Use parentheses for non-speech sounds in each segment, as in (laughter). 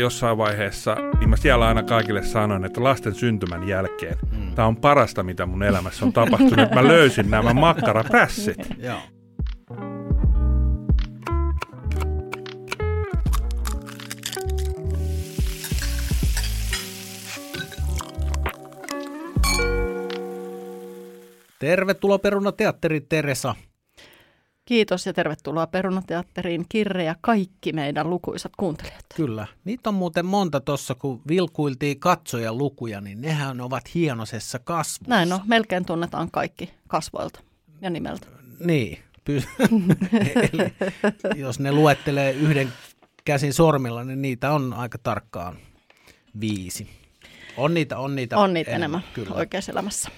jossain vaiheessa, niin mä siellä aina kaikille sanoin, että lasten syntymän jälkeen mm. tämä on parasta, mitä mun elämässä on tapahtunut, mä löysin nämä makkaraprässit. (laughs) Joo. Tervetuloa Perunateatteriin, Teresa. Kiitos ja tervetuloa Perunateatteriin, Kirre ja kaikki meidän lukuisat kuuntelijat. Kyllä. Niitä on muuten monta tuossa, kun vilkuiltiin katsoja lukuja, niin nehän ovat hienosessa kasvussa. Näin no, melkein tunnetaan kaikki kasvoilta ja nimeltä. Niin. Py- (laughs) Eli, jos ne luettelee yhden käsin sormilla, niin niitä on aika tarkkaan viisi. On niitä, on niitä, on niitä enemmän, enemmän kyllä. oikeassa elämässä.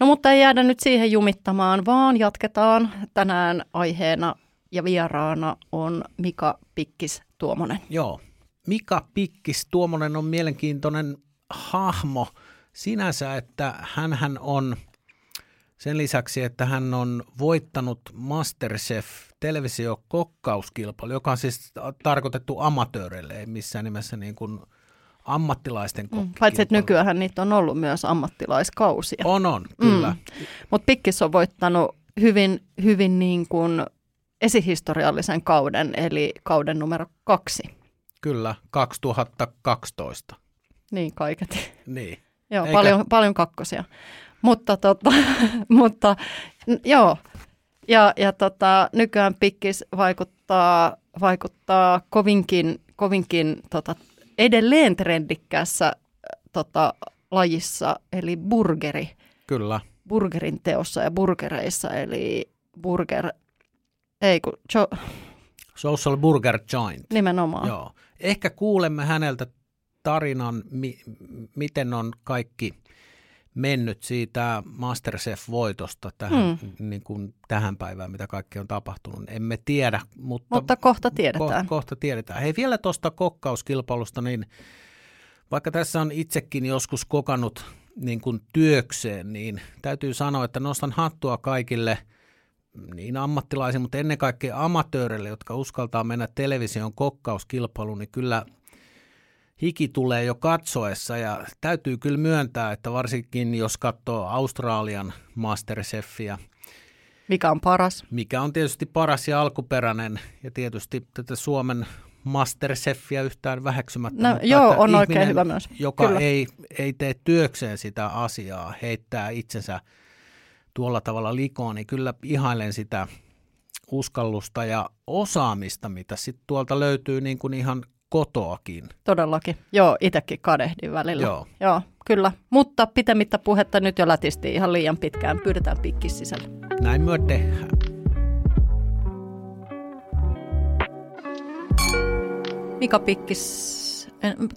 No mutta ei jäädä nyt siihen jumittamaan, vaan jatketaan. Tänään aiheena ja vieraana on Mika Pikkis Tuomonen. Joo, Mika Pikkis Tuomonen on mielenkiintoinen hahmo sinänsä, että hän on sen lisäksi, että hän on voittanut Masterchef televisiokokkauskilpailu, joka on siis tarkoitettu amatööreille, ei missään nimessä niin kuin – ammattilaisten mm, Paitsi, että nykyään niitä on ollut myös ammattilaiskausia. On, on, kyllä. Mm. Mutta Pikkis on voittanut hyvin, hyvin niin kuin esihistoriallisen kauden, eli kauden numero kaksi. Kyllä, 2012. Niin, kaiketi. Niin. Joo, Eikä... paljon, paljon kakkosia. Mutta, tota, (laughs) mutta joo, ja, ja tota, nykyään Pikkis vaikuttaa, vaikuttaa kovinkin, kovinkin tota, edelleen trendikkäässä äh, tota, lajissa, eli burgeri. Kyllä. Burgerin teossa ja burgereissa, eli burger, ei kun, jo, Social Burger Joint. Nimenomaan. Joo. Ehkä kuulemme häneltä tarinan, mi- miten on kaikki mennyt siitä Masterchef-voitosta tähän, mm. niin kuin tähän päivään, mitä kaikki on tapahtunut. Emme tiedä, mutta, mutta kohta tiedetään. Ko- kohta tiedetään. Hei vielä tuosta kokkauskilpailusta, niin vaikka tässä on itsekin joskus kokannut niin kuin työkseen, niin täytyy sanoa, että nostan hattua kaikille niin ammattilaisiin, mutta ennen kaikkea amatööreille, jotka uskaltaa mennä television kokkauskilpailuun, niin kyllä – hiki tulee jo katsoessa ja täytyy kyllä myöntää, että varsinkin jos katsoo Australian Masterchefia, mikä on paras? Mikä on tietysti paras ja alkuperäinen ja tietysti tätä Suomen Masterchefia yhtään väheksymättä. No, mutta joo, on oikein hyvä myös. Joka ei, ei tee työkseen sitä asiaa, heittää itsensä tuolla tavalla likoon, niin kyllä ihailen sitä uskallusta ja osaamista, mitä sitten tuolta löytyy niin kuin ihan kotoakin. Todellakin. Joo, itsekin kadehdin välillä. Joo. Joo, kyllä. Mutta pitemmittä puhetta nyt jo lätisti ihan liian pitkään. Pyydetään pikkis sisälle. Näin myö tehdään. Mika Pikkis,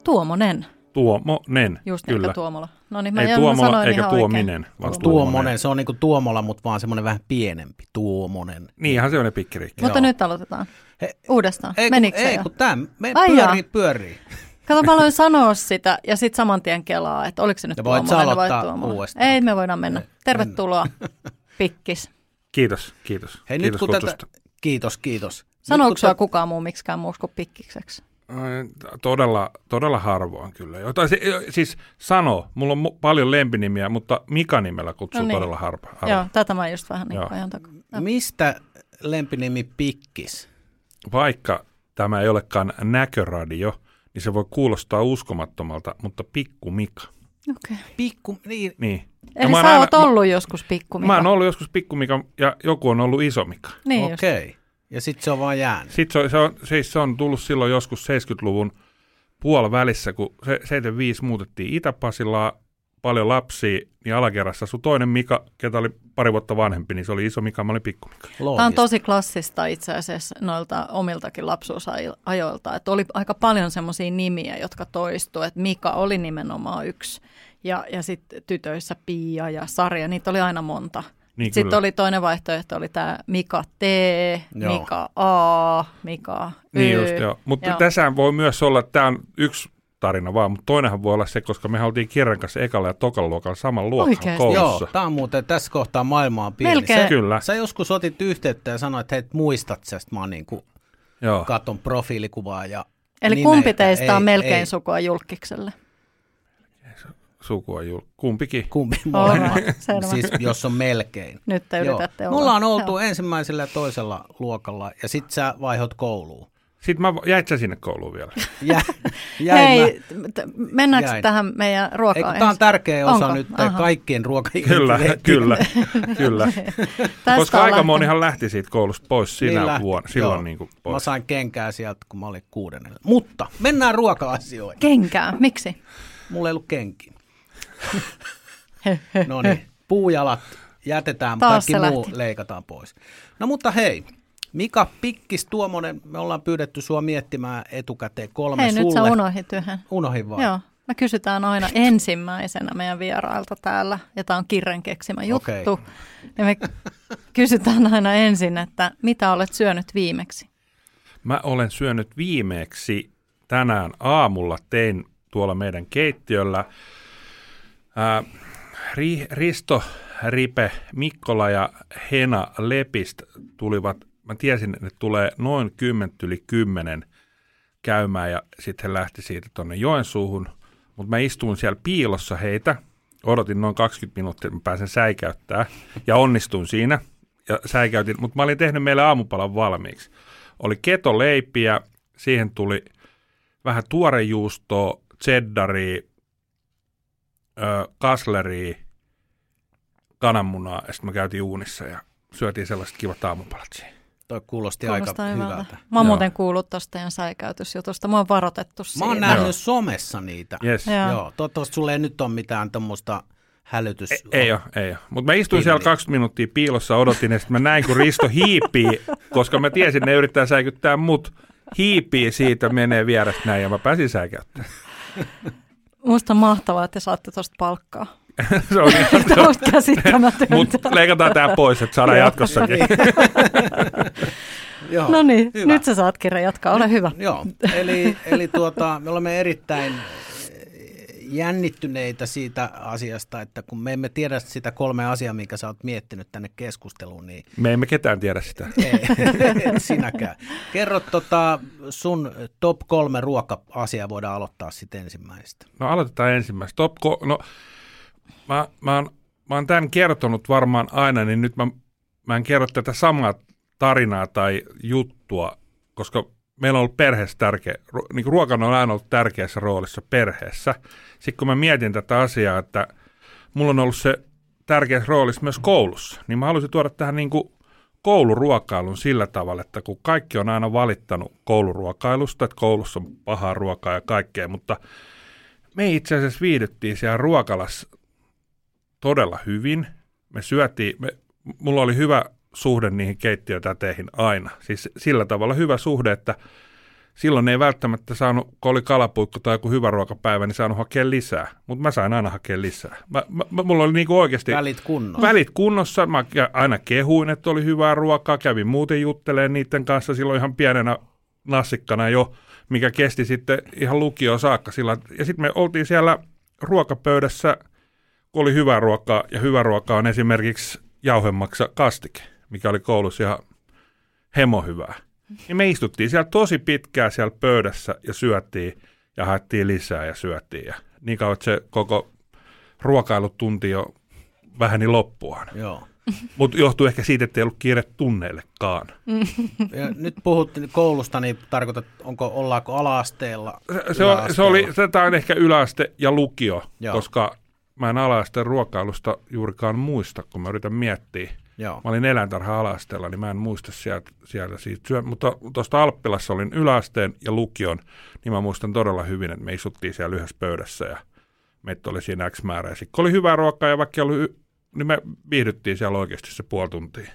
Tuomonen. Tuomonen, Just kyllä. Tuomola. No niin, mä Ei Tuomola eikä Tuominen, vaan Tuomonen. Se on niinku Tuomola, mutta vaan semmoinen vähän pienempi. Tuomonen. Niinhän se on ne pikkiriikki. Mutta Joo. nyt aloitetaan. He, Uudestaan. Ei, Menikö ei, kun tämä me pyörii, pyörii. Kato, mä aloin sanoa sitä ja sitten saman tien kelaa, että oliko se nyt Tuomonen vai Tuomonen. Uudestaan. Ei, me voidaan mennä. Tervetuloa, (laughs) Pikkis. Kiitos, kiitos. Hei, kiitos nyt kun tätä, kiitos, kiitos. Sanoiko sua kukaan muu miksikään muuksi kuin Pikkikseksi? Todella, todella harvoin kyllä. Jota, siis sano, mulla on paljon lempinimiä, mutta Mika nimellä kutsuu no niin. todella harva, harva. Joo, tätä mä just vähän niin ajan takaa. Mistä lempinimi Pikkis? Vaikka tämä ei olekaan näköradio, niin se voi kuulostaa uskomattomalta, mutta Pikku Mika. Okay. Pikku, niin. niin. Eli sä aina, oot ollut mä, joskus Pikku Mika. Mä oon ollut joskus Pikku Mika ja joku on ollut Iso Mika. Niin Okei. Okay. Ja sitten se on vaan jäänyt. Sitten se on, se, on, siis se on tullut silloin joskus 70-luvun puolivälissä, kun 75 muutettiin Itä-Pasilaa, paljon lapsia, niin alakerrassa asui toinen Mika, ketä oli pari vuotta vanhempi, niin se oli iso Mika, mä olin pikku Mika. Tämä on tosi klassista itse asiassa noilta omiltakin lapsuusajoilta, että oli aika paljon semmoisia nimiä, jotka toistuivat, että Mika oli nimenomaan yksi, ja, ja sitten tytöissä Pia ja Sarja, niitä oli aina monta. Niin Sitten kyllä. oli toinen vaihtoehto, oli tämä Mika T, joo. Mika A, Mika Y. Niin just, joo. Mutta tässä voi myös olla, että tämä on yksi tarina vaan, mutta toinenhan voi olla se, koska me oltiin kirjan kanssa ekalla ja tokalla luokalla saman luokan Oikeasti. koulussa. Joo, tämä on muuten tässä kohtaa maailmaa pieni. Melkein. Sä, Kyllä. Sä joskus otit yhteyttä ja sanoit, että hei, muistat sä, että mä niin kuin Joo. katon profiilikuvaa ja Eli Nimeltä. kumpi teistä on Ei- melkein ei. sukua julkikselle? Sukua jul... Kumpikin. Kumpi (laughs) selvä. siis jos on melkein. (laughs) Nyt te Joo. yritätte olla. ollaan oltu Joo. ensimmäisellä ja toisella luokalla ja sit sä vaihot kouluun. Sitten mä, jäit sä sinne kouluun vielä? (laughs) Jä, jäin mä. Hei, t- mennäänkö Jäin. tähän meidän ruokaan tämä on tärkeä osa Onko? nyt Aha. kaikkien ruoka Kyllä, kyllä, kyllä. Koska on aika monihan lähti siitä koulusta pois Niin sinä lähti, vuonna, silloin joo. niin kuin Mä pois. sain kenkää sieltä, kun mä olin kuudennella. Mutta mennään ruoka-asioihin. Kenkää, miksi? Mulla ei ollut kenkiä. (laughs) No niin, puujalat jätetään, Taas kaikki muu lähti. leikataan pois. No mutta hei, Mika Pikkis Tuomonen, me ollaan pyydetty sua miettimään etukäteen kolme Hei, sulle. nyt sä unohdit yhden. Unohin vaan. Joo, me kysytään aina ensimmäisenä meidän vierailta täällä, ja tämä on Kirren keksimä juttu. Okei. Ja me kysytään aina ensin, että mitä olet syönyt viimeksi? Mä olen syönyt viimeksi tänään aamulla, tein tuolla meidän keittiöllä. Ri, Risto, Ripe, Mikkola ja Hena Lepist tulivat, mä tiesin, että ne tulee noin 10 yli 10 käymään ja sitten he lähti siitä tuonne Joensuuhun. Mutta mä istuin siellä piilossa heitä, odotin noin 20 minuuttia, että mä pääsen säikäyttää ja onnistuin siinä ja säikäytin, mutta mä olin tehnyt meille aamupalan valmiiksi. Oli ketoleipiä, siihen tuli vähän tuorejuustoa, cheddaria, ö, kasleria, kananmunaa ja sitten me käytiin uunissa ja syötiin sellaiset kivat aamupalat siihen. Toi kuulosti Kuulostaa aika hyvältä. hyvältä. Mä oon Joo. muuten kuullut tuosta teidän säikäytysjutusta. Mä oon varoitettu Mä oon siitä. nähnyt Joo. somessa niitä. Yes. Joo. Joo, toivottavasti sulle ei nyt ole mitään tuommoista hälytys... Ei, ei ole, ei ole. Mutta mä istuin siellä Pilli. 20 minuuttia piilossa, odotin, ja sitten mä näin, kun Risto hiipii, koska mä tiesin, että ne yrittää säikyttää mut. Hiipii siitä, menee vierestä näin, ja mä pääsin säikäyttämään. (laughs) Musta on mahtavaa, että te saatte tuosta palkkaa. (laughs) Se on ihan Tämä on käsittämätöntä. Mutta leikataan tämä pois, että saadaan jatkossakin. Joo. No niin, Hyvä. nyt sä saat Kirre jatkaa. Ole hyvä. Joo, eli, eli tuota, me olemme erittäin jännittyneitä siitä asiasta, että kun me emme tiedä sitä kolme asiaa, minkä sä oot miettinyt tänne keskusteluun, niin Me emme ketään tiedä sitä. (laughs) ei, (laughs) et sinäkään. Kerro tota, sun top kolme ruoka-asiaa, voidaan aloittaa sitten ensimmäisestä. No aloitetaan ensimmäistä. Top ko- no, mä, mä, oon, mä oon tämän kertonut varmaan aina, niin nyt mä, mä en kerro tätä samaa tarinaa tai juttua, koska meillä on ollut perheessä tärkeä, niin kuin ruokana on aina ollut tärkeässä roolissa perheessä. Sitten kun mä mietin tätä asiaa, että mulla on ollut se tärkeässä roolissa myös koulussa, niin mä haluaisin tuoda tähän niin kuin kouluruokailun sillä tavalla, että kun kaikki on aina valittanut kouluruokailusta, että koulussa on pahaa ruokaa ja kaikkea, mutta me itse asiassa viihdyttiin siellä ruokalassa todella hyvin. Me syötiin, me, mulla oli hyvä suhde niihin keittiötäteihin aina. Siis sillä tavalla hyvä suhde, että silloin ei välttämättä saanut, kun oli kalapuikko tai joku hyvä ruokapäivä, niin saanut hakea lisää. Mutta mä sain aina hakea lisää. Mä, mä, mulla oli niinku oikeasti Välit kunnossa. välit kunnossa. Mä aina kehuin, että oli hyvää ruokaa. Kävin muuten juttelemaan niiden kanssa silloin ihan pienenä nassikkana jo, mikä kesti sitten ihan lukio saakka. Sillä, ja sitten me oltiin siellä ruokapöydässä, kun oli hyvää ruokaa, ja hyvä ruoka on esimerkiksi jauhemaksa kastike, mikä oli koulussa ihan hemo hyvää. Niin me istuttiin siellä tosi pitkään siellä pöydässä ja syöttiin ja haettiin lisää ja syöttiin. Ja niin kauan, että se koko ruokailutunti jo vähän niin loppuaan. Joo. Mutta johtuu ehkä siitä, että ei ollut kiire tunneillekaan. (laughs) Ja nyt puhut koulusta, niin tarkoitat, onko, ollaanko ala-asteella? Se, se, on, se oli, se on ehkä yläaste ja lukio. Joo. koska mä en ala-asteen ruokailusta juurikaan muista, kun mä yritän miettiä. Joo. Mä olin eläintarha ala-asteella, niin mä en muista sieltä, sieltä siitä syö, mutta tuosta Alppilassa olin yläasteen ja lukion, niin mä muistan todella hyvin, että me istuttiin siellä yhdessä pöydässä ja meitä oli siinä X määrä. Ja sitten kun oli hyvää ruokaa ja vaikka y- niin me viihdyttiin siellä oikeasti se puoli tuntia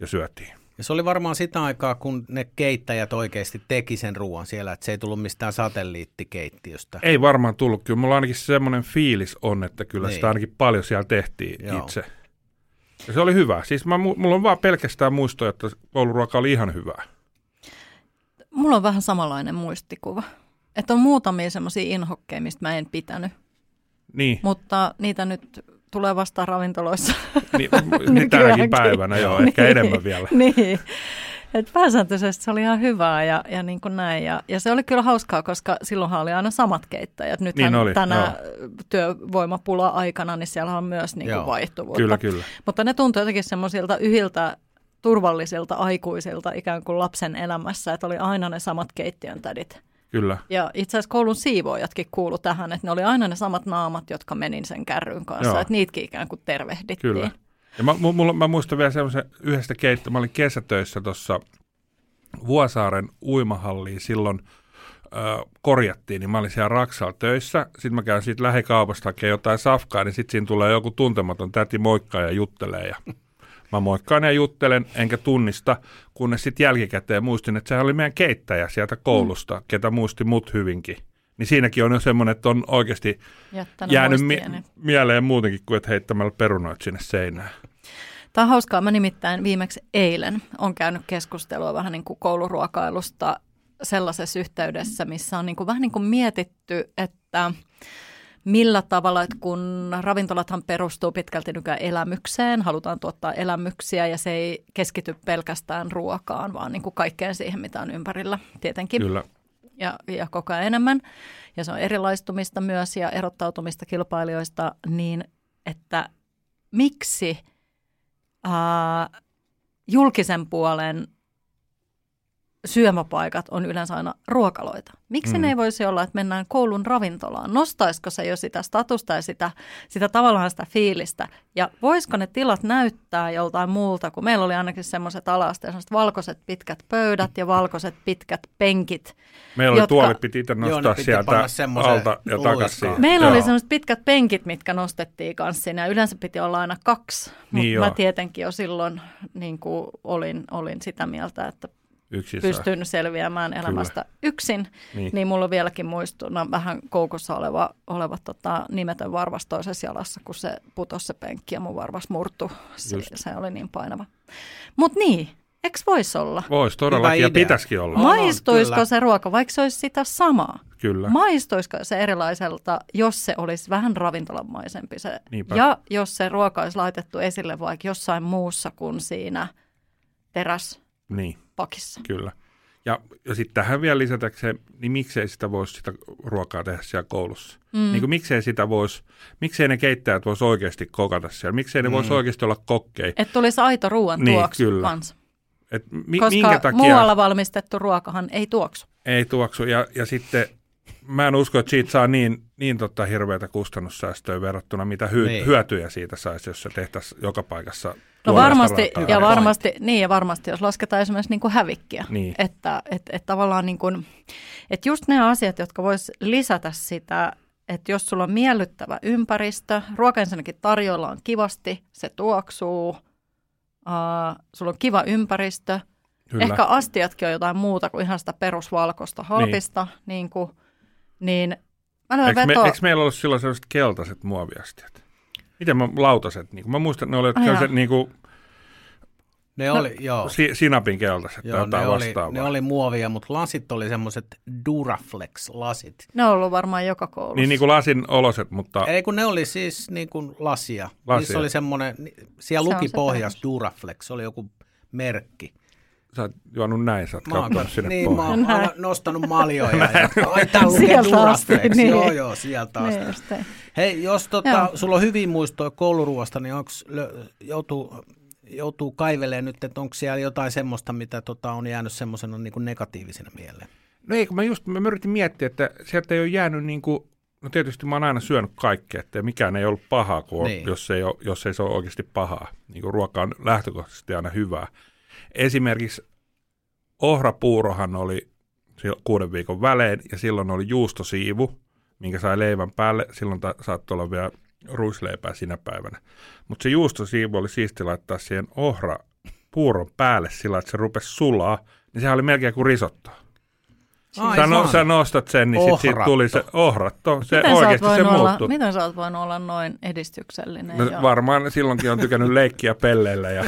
ja syötiin. Ja se oli varmaan sitä aikaa, kun ne keittäjät oikeasti teki sen ruoan siellä, että se ei tullut mistään satelliittikeittiöstä. Ei varmaan tullut. Kyllä mulla ainakin semmoinen fiilis on, että kyllä Niin. sitä ainakin paljon siellä tehtiin Joo. itse. Se oli hyvä. Siis mä, mu- mulla on vaan pelkästään muistoja, että kouluruoka oli ihan hyvää. Mulla on vähän samanlainen muistikuva. Että on muutamia semmoisia inhokkeja, mistä mä en pitänyt. Niin, Mutta niitä nyt tulee vastaan ravintoloissa. niin, tänäkin päivänä joo, ehkä Niin. enemmän vielä. niin. Et pääsääntöisesti se oli ihan hyvää ja, ja niin kuin näin. Ja, ja se oli kyllä hauskaa, koska silloinhan oli aina samat keittäjät. Nyt Niin oli, tänä joo. työvoimapula-aikana, niin siellä on myös niin kuin vaihtuvuutta. Kyllä, kyllä. Mutta ne tuntui jotenkin semmoisilta yhiltä turvallisilta aikuisilta ikään kuin lapsen elämässä, että oli aina ne samat keittiön tädit. Kyllä. Ja itse asiassa koulun siivoojatkin kuulu tähän, että ne oli aina ne samat naamat, jotka menin sen kärryn kanssa, Joo. että niitäkin ikään kuin tervehdittiin. Kyllä. Ja mä, mulla, mä muistan vielä semmoisen yhdestä keittoa. Mä olin kesätöissä tuossa Vuosaaren uimahalliin silloin ö, korjattiin, niin mä olin siellä Raksalla töissä. Sitten mä käyn siitä lähikaupasta hakemaan jotain safkaa, niin sitten siinä tulee joku tuntematon täti moikkaa ja juttelee. Ja mä moikkaan ja juttelen, enkä tunnista, kunnes sitten jälkikäteen muistin, että sehän oli meidän keittäjä sieltä koulusta, mm. ketä muisti mut hyvinkin. Niin siinäkin on jo semmoinen, että on oikeasti Jättänyt jäänyt mi- mieleen muutenkin kuin, että heittämällä perunoit sinne seinään. Tämä on hauskaa. Mä nimittäin viimeksi eilen on käynyt keskustelua vähän niin kuin kouluruokailusta sellaisessa yhteydessä, missä on niin kuin vähän niin kuin mietitty, että millä tavalla, että kun ravintolathan perustuu pitkälti nykyään elämykseen, halutaan tuottaa elämyksiä ja se ei keskity pelkästään ruokaan, vaan niin kuin kaikkeen siihen, mitä on ympärillä tietenkin Kyllä. Ja, ja koko ajan enemmän. Ja se on erilaistumista myös ja erottautumista kilpailijoista, niin että miksi ää, julkisen puolen syömäpaikat on yleensä aina ruokaloita. Miksi Mm. ne ei voisi olla, että mennään koulun ravintolaan? Nostaisiko se jo sitä statusta ja sitä, sitä tavallaan sitä fiilistä? Ja voisiko ne tilat näyttää joltain muulta, kun meillä oli ainakin semmoiset alasteen, semmoiset valkoiset pitkät pöydät ja valkoiset pitkät penkit. Meillä oli jotka- tuolit, piti itse Joo, nostaa ne piti sieltä alta ja takaisin. Meillä Joo. oli semmoiset pitkät penkit, mitkä nostettiin kanssa sinne. ja Yleensä piti olla aina kaksi. Mutta Niin mä joo. tietenkin jo silloin niin kuin olin, olin sitä mieltä, että Yksin saa. pystyn selviämään elämästä yksin. Niin. Niin. mulla on vieläkin muistuna vähän koukussa oleva, oleva tota, nimetön varvas toisessa jalassa, kun se putosi se penkki ja mun varvas murtu. Se, Just. se oli niin painava. Mutta niin, eikö voisi olla? Voisi todellakin ja pitäisikin olla. Maistuisiko kyllä. se ruoka, vaikka se olisi sitä samaa? Kyllä. Maistuisiko se erilaiselta, jos se olisi vähän ravintolamaisempi se? Niinpä. Ja jos se ruoka olisi laitettu esille vaikka jossain muussa kuin siinä teräspakissa. Niin, kyllä. Ja, ja sitten tähän vielä lisätäkseen, niin miksei sitä voisi sitä ruokaa tehdä siellä koulussa? Mm. Niin kuin miksei sitä voisi, miksei ne keittäjät voisi oikeasti kokata siellä? Miksei ne mm. voisi oikeasti olla kokkeja? Että tulisi aito ruoan Niin, tuoksu kyllä. kanssa. Et mi, Koska minkä takia muualla valmistettu ruokahan ei tuoksu. ei tuoksu? Ja, ja sitten mä en usko, että siitä saa niin, niin tota hirveätä kustannussäästöä verrattuna, mitä hy, Niin. hyötyjä siitä saisi, jos se tehtäisiin joka paikassa. No varmasti, ja varmasti, niin ja varmasti, jos lasketaan esimerkiksi niin kuin hävikkiä. Niin. Että et, et tavallaan niin kuin, että just ne asiat, jotka vois lisätä sitä, että jos sulla on miellyttävä ympäristö, ruoka ensinnäkin tarjoillaan kivasti, se tuoksuu, uh, sulla on kiva ympäristö, Kyllä. ehkä astiatkin on jotain muuta kuin ihan sitä perusvalkoista halpista, niin, niin, kuin, niin mä lyön Eikö, me, vetoa. eikö meillä ollut silloin sellaiset keltaiset muoviastiat? Miten mä, lautaset? Niin mä muistan, että ne oli Ai sellaiset niin kuin, Ne oli, joo. si, sinapin keltaiset tai Joo, ne jotain oli, ne oli muovia, mutta lasit oli semmoiset Duraflex-lasit. Ne on ollut varmaan joka koulussa. Niin, niin kuin lasin oloset, mutta Ei kun ne oli siis niin kuin lasia. Lasia. Niissä oli semmoinen, siellä Se luki se pohjas perus. Duraflex, se oli joku merkki. Sä oot juonut näin, sä oot Mä oon, sinne niin, mä pohjaan. oon (laughs) Näin. aina nostanut maljoja. ja, ai, tää lukee Sieltä asti, niin. Joo, joo, sieltä asti. Niin. Hei, jos tota, Joo. sulla on hyvin muistoja kouluruoasta, niin onks, joutuu, joutuu kaivelemaan nyt, että onko siellä jotain semmoista, mitä tota, on jäänyt semmoisena niin kuin negatiivisena mieleen? No ei, kun mä just mä yritin miettiä, että sieltä ei ole jäänyt niin kuin, no tietysti mä oon aina syönyt kaikkea, että mikään ei ollut pahaa, kun Niin. niin. jos, ei ole, jos ei se ole oikeasti pahaa. Niin kuin ruoka on lähtökohtaisesti aina hyvää. Esimerkiksi ohrapuurohan oli kuuden viikon välein ja silloin oli juustosiivu, minkä sai leivän päälle. Silloin ta- saattoi olla vielä ruisleipää sinä päivänä. Mutta se juustosiivu oli siisti laittaa siihen ohra puuron päälle sillä, että se rupesi sulaa, niin sehän oli melkein kuin risotto. Sä, no, sä nostat sen, niin sit siitä tuli se ohratto. Se Miten oikeasti se voinut olla, muuttui. miten sä oot voinut olla noin edistyksellinen? No, jo? varmaan silloinkin on tykännyt leikkiä pelleillä. Ja,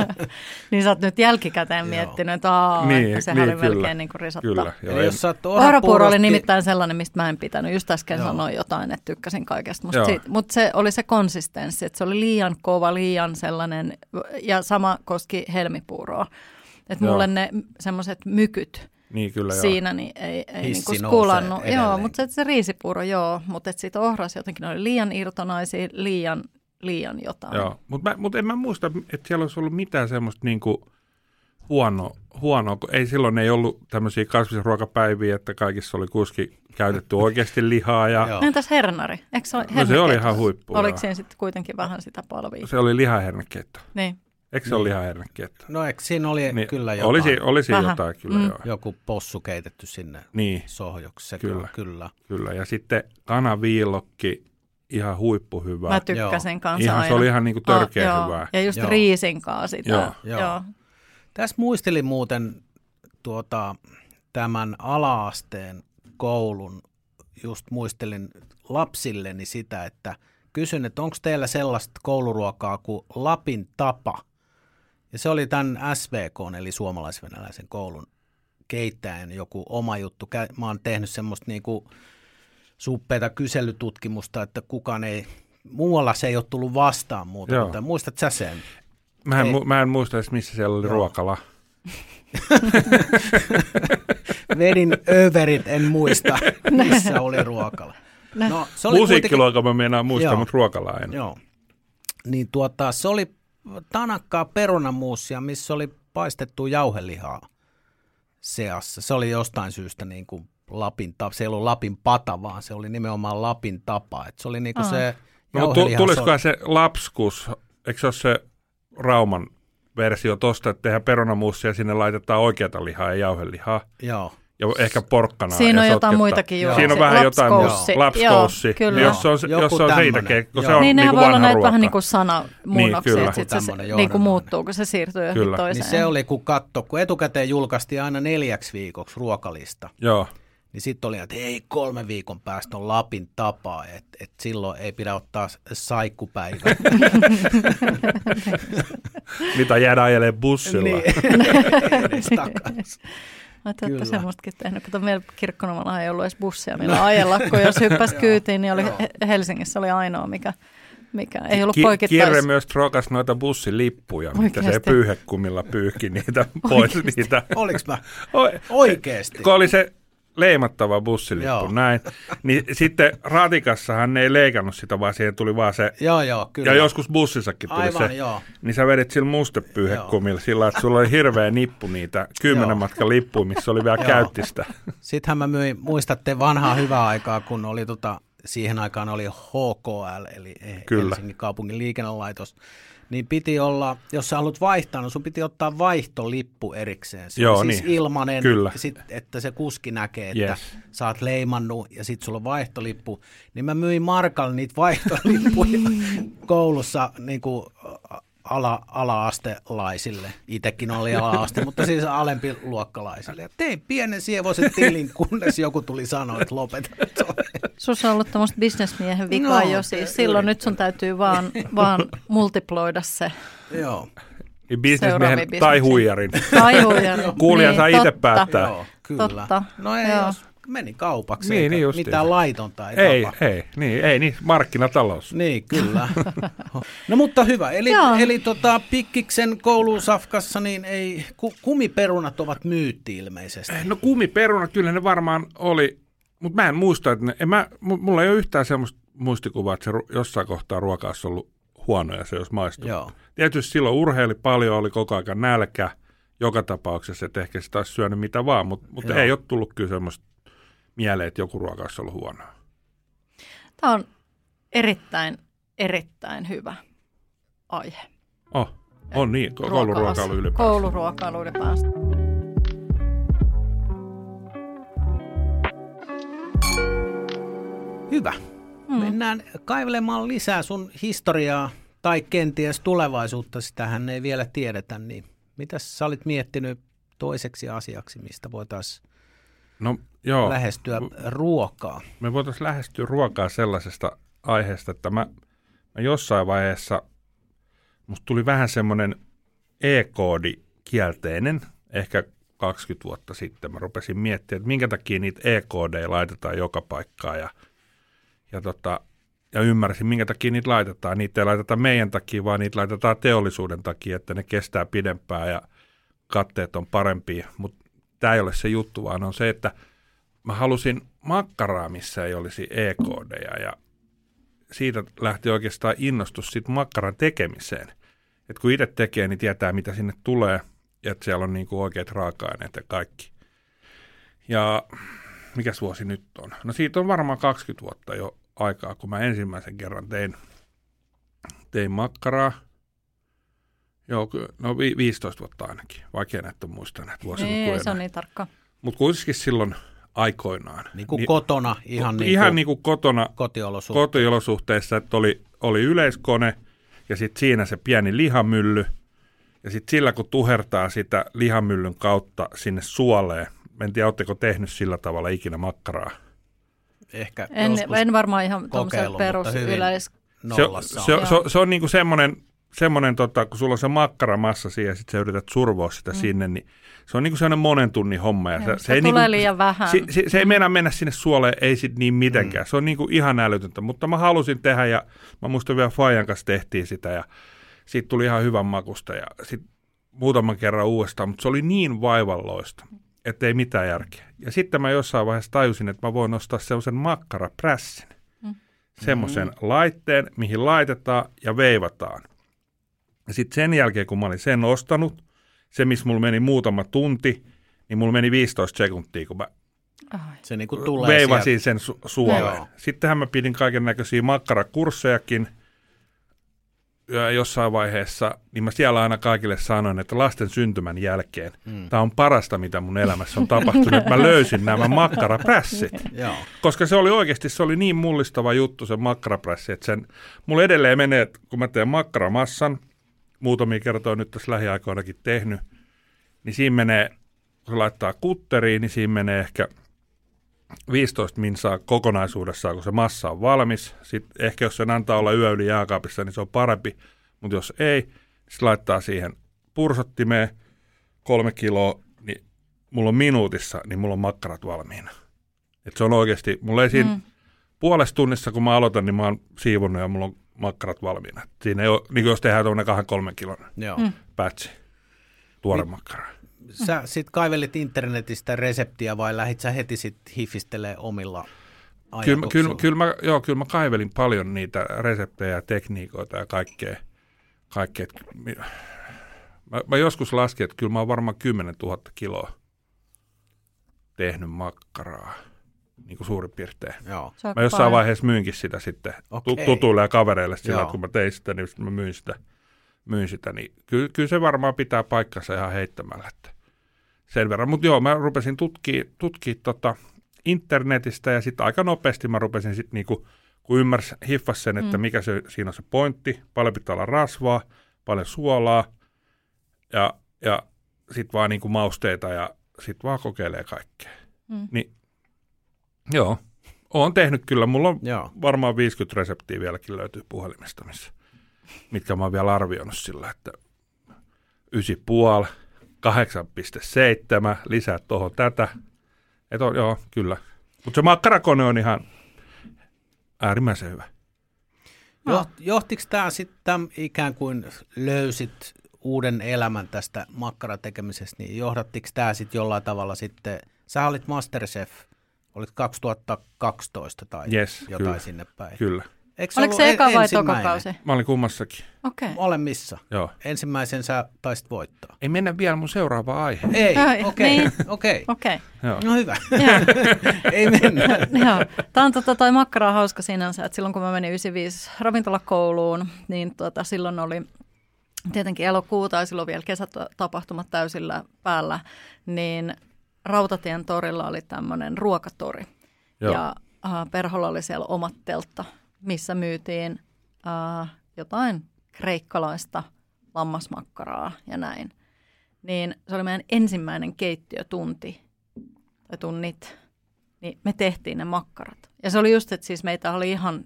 (laughs) Niin sä oot nyt jälkikäteen miettinyt, että, aa, Niin, että sehän niin, oli kyllä. melkein niin kuin risotto. kyllä. Joo, Eli en, jos sä oot Ohrapuuro oli nimittäin sellainen, mistä mä en pitänyt. Just äsken Joo. sanoin jotain, että tykkäsin kaikesta. Mutta se oli se konsistenssi, että se oli liian kova, liian sellainen, ja sama koski helmipuuroa. Että mulle ne semmoiset mykyt Niin kyllä joo. siinä niin ei, ei Hissi niinku nousee skulannut. Joo, edelleen. mutta se, se riisipuuro joo, mutta sitten ohras jotenkin oli liian irtonaisia, liian, liian jotain. Joo, mutta mut en mä muista, että siellä olisi ollut mitään semmoista niinku huono, huonoa, kun ei silloin ei ollut tämmöisiä kasvisruokapäiviä, että kaikissa oli kuski käytetty (laughs) oikeasti lihaa ja. Entäs hernari? Eikö se, ole No se oli ihan huippu, Oliko siinä sitten kuitenkin vähän sitä palvia? se oli lihahernekeitto. Niin. Eikö se ole lihahernekeitto? No eikö siinä oli Niin, kyllä jotain, olisi, olisi Vähän. jotain kyllä Mm. joo. joku possu keitetty sinne Niin, sohjoksi. Se Kyllä. kyllä. kyllä. kyllä. Ja sitten kanaviillokki, ihan huippuhyvä. Mä tykkäsin kanssa Ihan, aina. se oli ihan niinku törkeä joo. hyvää. Ja just Joo. riisinkaa sitä. Joo. Joo. Joo. Tässä muistelin muuten tuota, tämän alaasteen koulun, just muistelin lapsilleni sitä, että kysyn, että onko teillä sellaista kouluruokaa kuin Lapin tapa? Ja se oli tämän SVK, eli suomalaisvenäläisen koulun keittäjän joku oma juttu. Mä oon tehnyt semmoista niinku suppeita kyselytutkimusta, että kukaan ei, muualla se ei ole tullut vastaan muuta. Joo. Mutta muistat sä sen? Mä en, Ei. mu- mä en muista edes, missä siellä oli Joo. ruokala. (laughs) Vedin överit, en muista, (laughs) missä oli ruokala. No, se oli Musiikkiluokan mä meinaan muistaa, Joo. mutta ruokalaa en. Joo. Niin tuota, se oli tanakkaa perunamuusia, missä oli paistettu jauhelihaa seassa. Se oli jostain syystä niin kuin Lapin tapa. Se ei ollut Lapin pata, vaan se oli nimenomaan Lapin tapa. Et se oli niin kuin se No, tu- jauheliha. tulisikohan se lapskus, eikö se ole se Rauman versio tosta, että tehdään perunamuusia ja sinne laitetaan oikeata lihaa ja jauhelihaa Joo. Ja ehkä porkkanaa. Siinä ja on jotain sotketta. muitakin juuri. Siinä on Se vähän jotain muuta. lapskoussi. Lapskoussi. Joo. Niin jos se on, Joku jos se on siitä, kun se on niin, niin voi olla vanha näitä ruoka. vähän niin kuin sanamuunnoksia, Niin, että sit se, niin kuin muuttuu, kun se siirtyy johonkin Kyllä. toiseen. Niin se oli kun katto, kun etukäteen julkaistiin aina neljäksi viikoksi ruokalista, Joo. niin sitten oli, että ei kolme viikon päästä on Lapin tapaa, että et silloin ei pidä ottaa saikkupäivää. (laughs) Mitä jäädä ajelemaan bussilla. niin, (laughs) edes takaisin. Mä ajattelin, että semmoistakin tehnyt. Kato, meillä Kirkkonummalla ei ollut edes bussia, millä ajella, kun jos (laughs) hyppäsi kyytiin, niin oli Helsingissä oli ainoa, mikä, mikä ei ollut Ki- poikittais. Kirre myös trokas noita bussilippuja, mitä se pyyhekumilla pyyhki niitä pois. Oikeesti? Niitä. Oliks mä Oi, oikeesti? kun oli se leimattava bussilippu, Joo. näin, niin sitten ratikassahan ne ei leikannut sitä, vaan siihen tuli vaan se, Joo, joo, kyllä. ja joskus bussissakin tuli Aivan, se, joo. niin sä vedit sillä mustepyyhekumilla sillä, että sulla oli hirveä nippu niitä kymmenen matkan lippuja, missä oli vielä käyttistä. Sittenhän mä myin, muistatte vanhaa hyvää aikaa, kun oli tota, siihen aikaan oli HKL, eli Kyllä. Helsingin kaupungin liikennelaitos, niin piti olla, jos sä haluat vaihtaa, no sun piti ottaa vaihtolippu erikseen. Se Joo, on siis niin. ilmanen, Kyllä. Sit, että se kuski näkee, että Yes. sä oot leimannut ja sit sulla on vaihtolippu. Niin mä myin Markalle niitä vaihtolippuja (laughs) koulussa niin kuin ala, ala-astelaisille. Itekin oli ala-aste, mutta siis alempi luokkalaisille. Ja tein pienen sievoisen tilin, (laughs) kunnes joku tuli sanoa, että lopeta. Sus on ollut tämmöistä bisnesmiehen vikaa No, jo siis. Silloin nyt sun täytyy vaan, vaan multiploida se Joo, Niin bisnesmiehen tai huijarin. taihuja. Kuulija saa itse päättää. joo, kyllä. Totta. No ei, Joo. jos meni kaupaksi, Niin, eikä niin mitään laitonta ei, Ei, tapahdu. ei, niin, ei, niin, markkinatalous. Niin, kyllä. (laughs) No mutta hyvä. Eli, Joo. eli tota, Pikkiksen koulusafkassa niin ei, ku, kumiperunat ovat myytti ilmeisesti. No kumiperuna, kyllä ne varmaan oli, mutta mä en muista, että ne, en mä, mu- mulla ei ole yhtään semmoista muistikuvaa, että se ru- jossain kohtaa ruoka olisi ollut huono ja se olisi maistunut. Joo. Tietysti silloin urheili paljon, oli koko ajan nälkä joka tapauksessa, että ehkä sitä olisi syönyt mitä vaan, mutta, mutta Joo. ei ole tullut kyllä semmoista mieleen, että joku ruoka olisi ollut huonoa. Tämä on erittäin, erittäin hyvä aihe. Oh, on niin, kouluruokailu ylipäänsä. Kouluruokailu ylipäänsä. Hyvä. Mm. Mennään kaivelemaan lisää sun historiaa tai kenties tulevaisuutta. Sitähän ei vielä tiedetä. Niin mitäs sä olit miettinyt toiseksi asiaksi, mistä voitaisiin No joo, lähestyä ruokaa? me voitaisiin lähestyä ruokaa sellaisesta aiheesta, että mä, mä jossain vaiheessa, musta tuli vähän semmoinen e-koodi kielteinen, ehkä 20 vuotta sitten. Mä rupesin miettimään, että minkä takia niitä e-koodeja laitetaan joka paikkaan ja, ja, tota, ja ymmärsin, minkä takia niitä laitetaan. Niitä ei laiteta meidän takia, vaan niitä laitetaan teollisuuden takia, että ne kestää pidempään ja katteet on parempia, mutta tämä ei ole se juttu, vaan on se, että mä halusin makkaraa, missä ei olisi e-koodeja ja siitä lähti oikeastaan innostus sitten makkaran tekemiseen. Et kun itse tekee, niin tietää, mitä sinne tulee, ja että siellä on niinku oikeat raaka-aineet ja kaikki. Ja mikä vuosi nyt on? No siitä on varmaan 20 vuotta jo aikaa, kun mä ensimmäisen kerran tein, tein makkaraa. Joo, no 15 vuotta ainakin, vaikea näitä muistaa näitä vuosilukuja. Ei, se on niin tarkka. Mutta kuitenkin silloin aikoinaan. Niin kuin niin, kotona, ihan, niin ihan niin kuin kotona kotiolosuhteissa. kotiolosuhteissa, että oli, oli yleiskone ja sitten siinä se pieni lihamylly. Ja sitten sillä, kun tuhertaa sitä lihamyllyn kautta sinne suoleen, en tiedä, oletteko tehnyt sillä tavalla ikinä makkaraa? Ehkä en, en varmaan ihan tuommoisen perus yleis... Se, se, se, se, se on niinku semmoinen, semmoinen tota, kun sulla on se makkaramassa siihen ja sitten sä yrität survoa sitä mm. sinne, niin se on niinku sellainen monen tunnin homma. Ja Joo, se, se ei tulee niinku, liian vähän. Se, se, se ei mennä mennä sinne suoleen, ei sit niin mitenkään. Mm. Se on niinku ihan älytöntä, mutta mä halusin tehdä ja mä muistan vielä Fajan kanssa tehtiin sitä ja siitä tuli ihan hyvän makusta ja sitten muutaman kerran uudestaan, mutta se oli niin vaivalloista, että ei mitään järkeä. Ja sitten mä jossain vaiheessa tajusin, että mä voin ostaa sellaisen makkaraprässin. Mm. Semmoisen mm. laitteen, mihin laitetaan ja veivataan. Ja sitten sen jälkeen, kun mä olin sen ostanut, se, missä mulla meni muutama tunti, niin mulla meni 15 sekuntia, kun mä se niin kuin tulee veivasin sieltä. sen su- suoleen. Sittenhän mä pidin kaiken näköisiä makkarakurssejakin ja jossain vaiheessa, niin mä siellä aina kaikille sanoin, että lasten syntymän jälkeen mm. tämä on parasta, mitä mun elämässä on tapahtunut, että mä löysin nämä makkaraprässit. Koska se oli oikeasti, se oli niin mullistava juttu se makkaraprässi, että sen, mulla edelleen menee, että kun mä teen makkaramassan, muutamia kertoja nyt tässä lähiaikoinakin tehnyt, niin siinä menee, kun se laittaa kutteriin, niin siinä menee ehkä 15 minsaa kokonaisuudessaan, kun se massa on valmis. Sitten ehkä jos sen antaa olla yö yli jääkaapissa, niin se on parempi. Mutta jos ei, niin sitten laittaa siihen pursottimeen kolme kiloa, niin mulla on minuutissa, niin mulla on makkarat valmiina. Et se on oikeasti, mulla ei siinä mm. puolessa tunnissa, kun mä aloitan, niin mä oon siivonnut ja mulla on makkarat valmiina. Siinä ei ole, niin jos tehdään tuonne kahden kolmen kilon Joo. Mm. pätsi, tuore niin, makkara. Sä sit kaivelit internetistä reseptiä vai lähit sä heti sit hifistelee omilla Kyllä, kyllä, kyllä, mä, joo, kyllä mä kaivelin paljon niitä reseptejä ja tekniikoita ja kaikkea. kaikkea. Mä, mä joskus laskin, että kyllä mä oon varmaan 10 000 kiloa tehnyt makkaraa niin kuin suurin piirtein. Joo. Mä jossain paljon. vaiheessa myynkin sitä sitten okay. tutuille ja kavereille sillä, kun mä tein sitä, niin mä myin sitä, myin sitä niin kyllä, kyllä se varmaan pitää paikkansa ihan heittämällä. Että sen verran. Mutta joo, mä rupesin tutkia, tutkia tota internetistä ja sitten aika nopeasti mä rupesin sitten niinku, kun ymmärsin, hiffas sen, että mm. mikä se, siinä on se pointti, paljon pitää olla rasvaa, paljon suolaa ja, ja sitten vaan niinku mausteita ja sitten vaan kokeilee kaikkea. Mm. Niin Joo, olen tehnyt kyllä. Mulla on Joo. varmaan 50 reseptiä vieläkin löytyy puhelimesta, missä, mitkä mä oon vielä arvioinut sillä, että 9,5, 8,7, lisää tuohon tätä. Et on, joo, kyllä. Mutta se makkarakone on ihan äärimmäisen hyvä. No. Johtiko tämä sitten ikään kuin löysit uuden elämän tästä makkaratekemisestä, niin johdattiko tämä sitten jollain tavalla sitten, sä olit Masterchef – Olit 2012 tai yes, jotain kyllä, sinne päin. Kyllä. Eikö Oliko se eka vai toka kausi? Mä olin kummassakin. Okei. Okay. Molemmissa. Joo. Ensimmäisen sä taisit voittaa. Ei mennä vielä mun seuraava aihe. Ei, okei. Niin. Okei. Okei. No hyvä. (laughs) Ei mennä. (laughs) Joo. Tämä on tota, toi makkara on hauska sinänsä, että silloin kun mä menin 95 ravintolakouluun, niin tota, silloin oli tietenkin elokuuta ja silloin vielä kesätapahtumat täysillä päällä, niin Rautatien torilla oli tämmöinen ruokatori. Joo. Ja äh, Perholla oli siellä omat teltta, missä myytiin äh, jotain kreikkalaista lammasmakkaraa ja näin. Niin se oli meidän ensimmäinen keittiötunti tai tunnit. Niin me tehtiin ne makkarat. Ja se oli just, että siis meitä oli ihan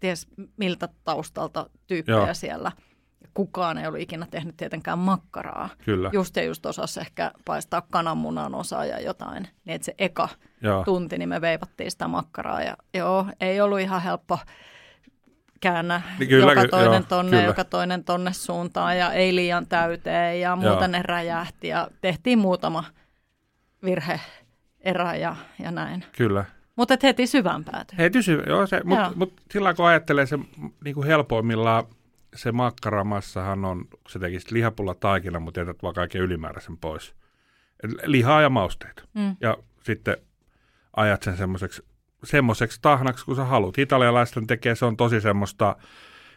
ties miltä taustalta tyyppejä Joo. siellä – kukaan ei ollut ikinä tehnyt tietenkään makkaraa. Kyllä. Just ja just osasi ehkä paistaa kananmunan osaa ja jotain. Niin että se eka joo. tunti, niin me veivattiin sitä makkaraa. Ja joo, ei ollut ihan helppo käännä Niin kyllä, joka toinen joo, tonne, kyllä. joka toinen tonne suuntaan ja ei liian täyteen ja muuta Joo. ne räjähti ja tehtiin muutama virhe erä ja, ja näin. Kyllä. Mutta heti syvään pääty. Hei, tysy, joo, se, mutta mut sillä kun ajattelee se niin kuin helpoimmillaan se makkaramassahan on, kun sä tekisit lihapulla taikina, mutta jätät vaan kaiken ylimääräisen pois. Et lihaa ja mausteita. Mm. Ja sitten ajat sen semmoiseksi semmoiseksi tahnaksi, kun sä haluat. Italialaisten tekee, se on tosi semmoista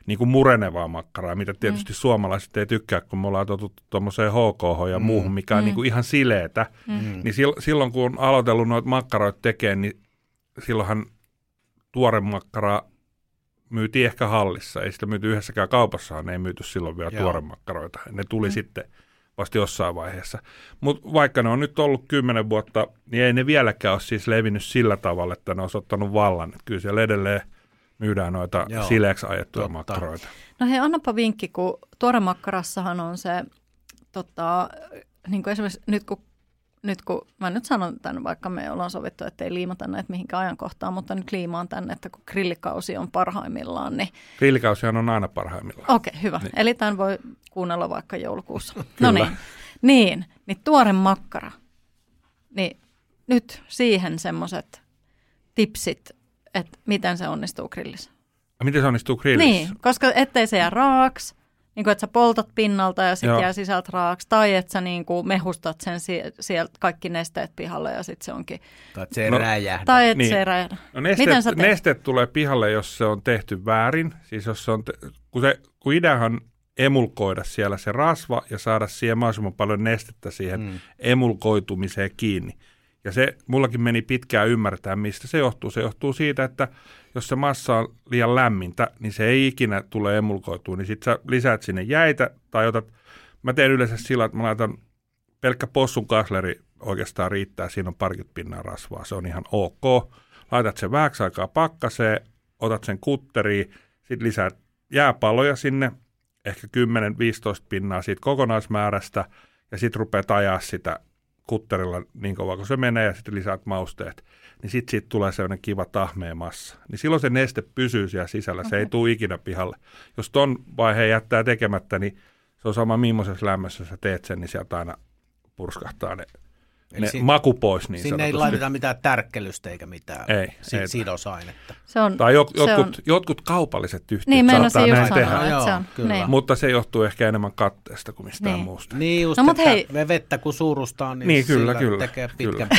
niin kuin murenevaa makkaraa, mitä tietysti mm. suomalaiset ei tykkää, kun me ollaan totuttu tuommoiseen HKH ja Mm. muuhun, mikä on Mm. niin kuin ihan sileetä. Mm. Niin sil- silloin, kun on aloitellut noita makkaroita tekemään, niin silloinhan tuore makkara myytiin ehkä hallissa. Ei sitä myyty yhdessäkään kaupassahan, ne ei myyty silloin vielä Joo. tuore makkaroita. Ne tuli Mm. mm. sitten vasta jossain vaiheessa. Mutta vaikka ne on nyt ollut kymmenen vuotta, niin ei ne vieläkään ole siis levinnyt sillä tavalla, että ne on ottanut vallan. Et kyllä siellä edelleen myydään noita Joo. sileäksi ajettuja Totta. makkaroita. No hei, annapa vinkki, kun tuoremakkarassahan on se, tota, niin kuin esimerkiksi nyt kun, nyt kun, mä nyt sanon tämän, vaikka me ollaan sovittu, että ei liimata näitä mihinkään ajankohtaan, mutta nyt liimaan tänne, että kun grillikausi on parhaimmillaan, niin Grillikausihan on aina parhaimmillaan. okei, okay, hyvä. Niin. Eli tämän voi kuunnella vaikka joulukuussa. (laughs) No niin, niin, niin tuore makkara. Niin nyt siihen semmoiset tipsit, että miten se onnistuu grillissä. Miten se onnistuu grillissä? Niin, koska ettei se jää raaks, niin kuin, että sä poltat pinnalta ja sitten jää sisältä raaks, tai että sä niin kuin mehustat sen si- sieltä kaikki nesteet pihalle ja sitten se onkin, Tai että se No, räjähdä. tai että Niin. se räjähdä. No Miten nesteet, sä teet? nesteet tulee pihalle, jos se on tehty väärin. Siis jos se on te, kun, se, kun ideahan emulkoida siellä se rasva ja saada siihen mahdollisimman paljon nestettä siihen mm. emulkoitumiseen kiinni. Ja se mullakin meni pitkään ymmärtää, mistä se johtuu. Se johtuu siitä, että jos se massa on liian lämmintä, niin se ei ikinä tule emulkoitua. Niin sit sä lisäät sinne jäitä tai otat, mä teen yleensä sillä, että mä laitan pelkkä possun kasleri oikeastaan riittää, siinä on parikymmentä pinnaa rasvaa, se on ihan ok. Laitat sen vähäksi aikaa pakkaseen, otat sen kutteriin, sitten lisäät jääpaloja sinne, ehkä 10-15 pinnaa siitä kokonaismäärästä, ja sitten rupeat ajaa sitä kutterilla niin kauan kuin se menee, ja sitten lisäät mausteet. Niin sitten siitä tulee sellainen kiva tahmea massa. Niin silloin se neste pysyy siellä sisällä, se ei tule ikinä pihalle. Jos ton vaiheen jättää tekemättä, niin se on sama millaisessa lämmössä sä teet sen, niin sieltä aina purskahtaa ne, Eli ne si- maku pois niin Sinne ei sanotusti. laiteta mitään tärkkelystä eikä mitään Ei, si- ei. sidosainetta. Se on, Tai jot, se on- jotkut, jotkut kaupalliset yhtiöt Niin, saattaa näin sanoa, tehdä. Joo, se on, kyllä. niin. Mutta se johtuu ehkä enemmän katteesta kuin mistään Niin. muusta. Niin just, No, mut että hei- me vettä kun suurustaan, niin, Niin, kyllä, sillä kyllä, tekee kyllä. pitkän (laughs)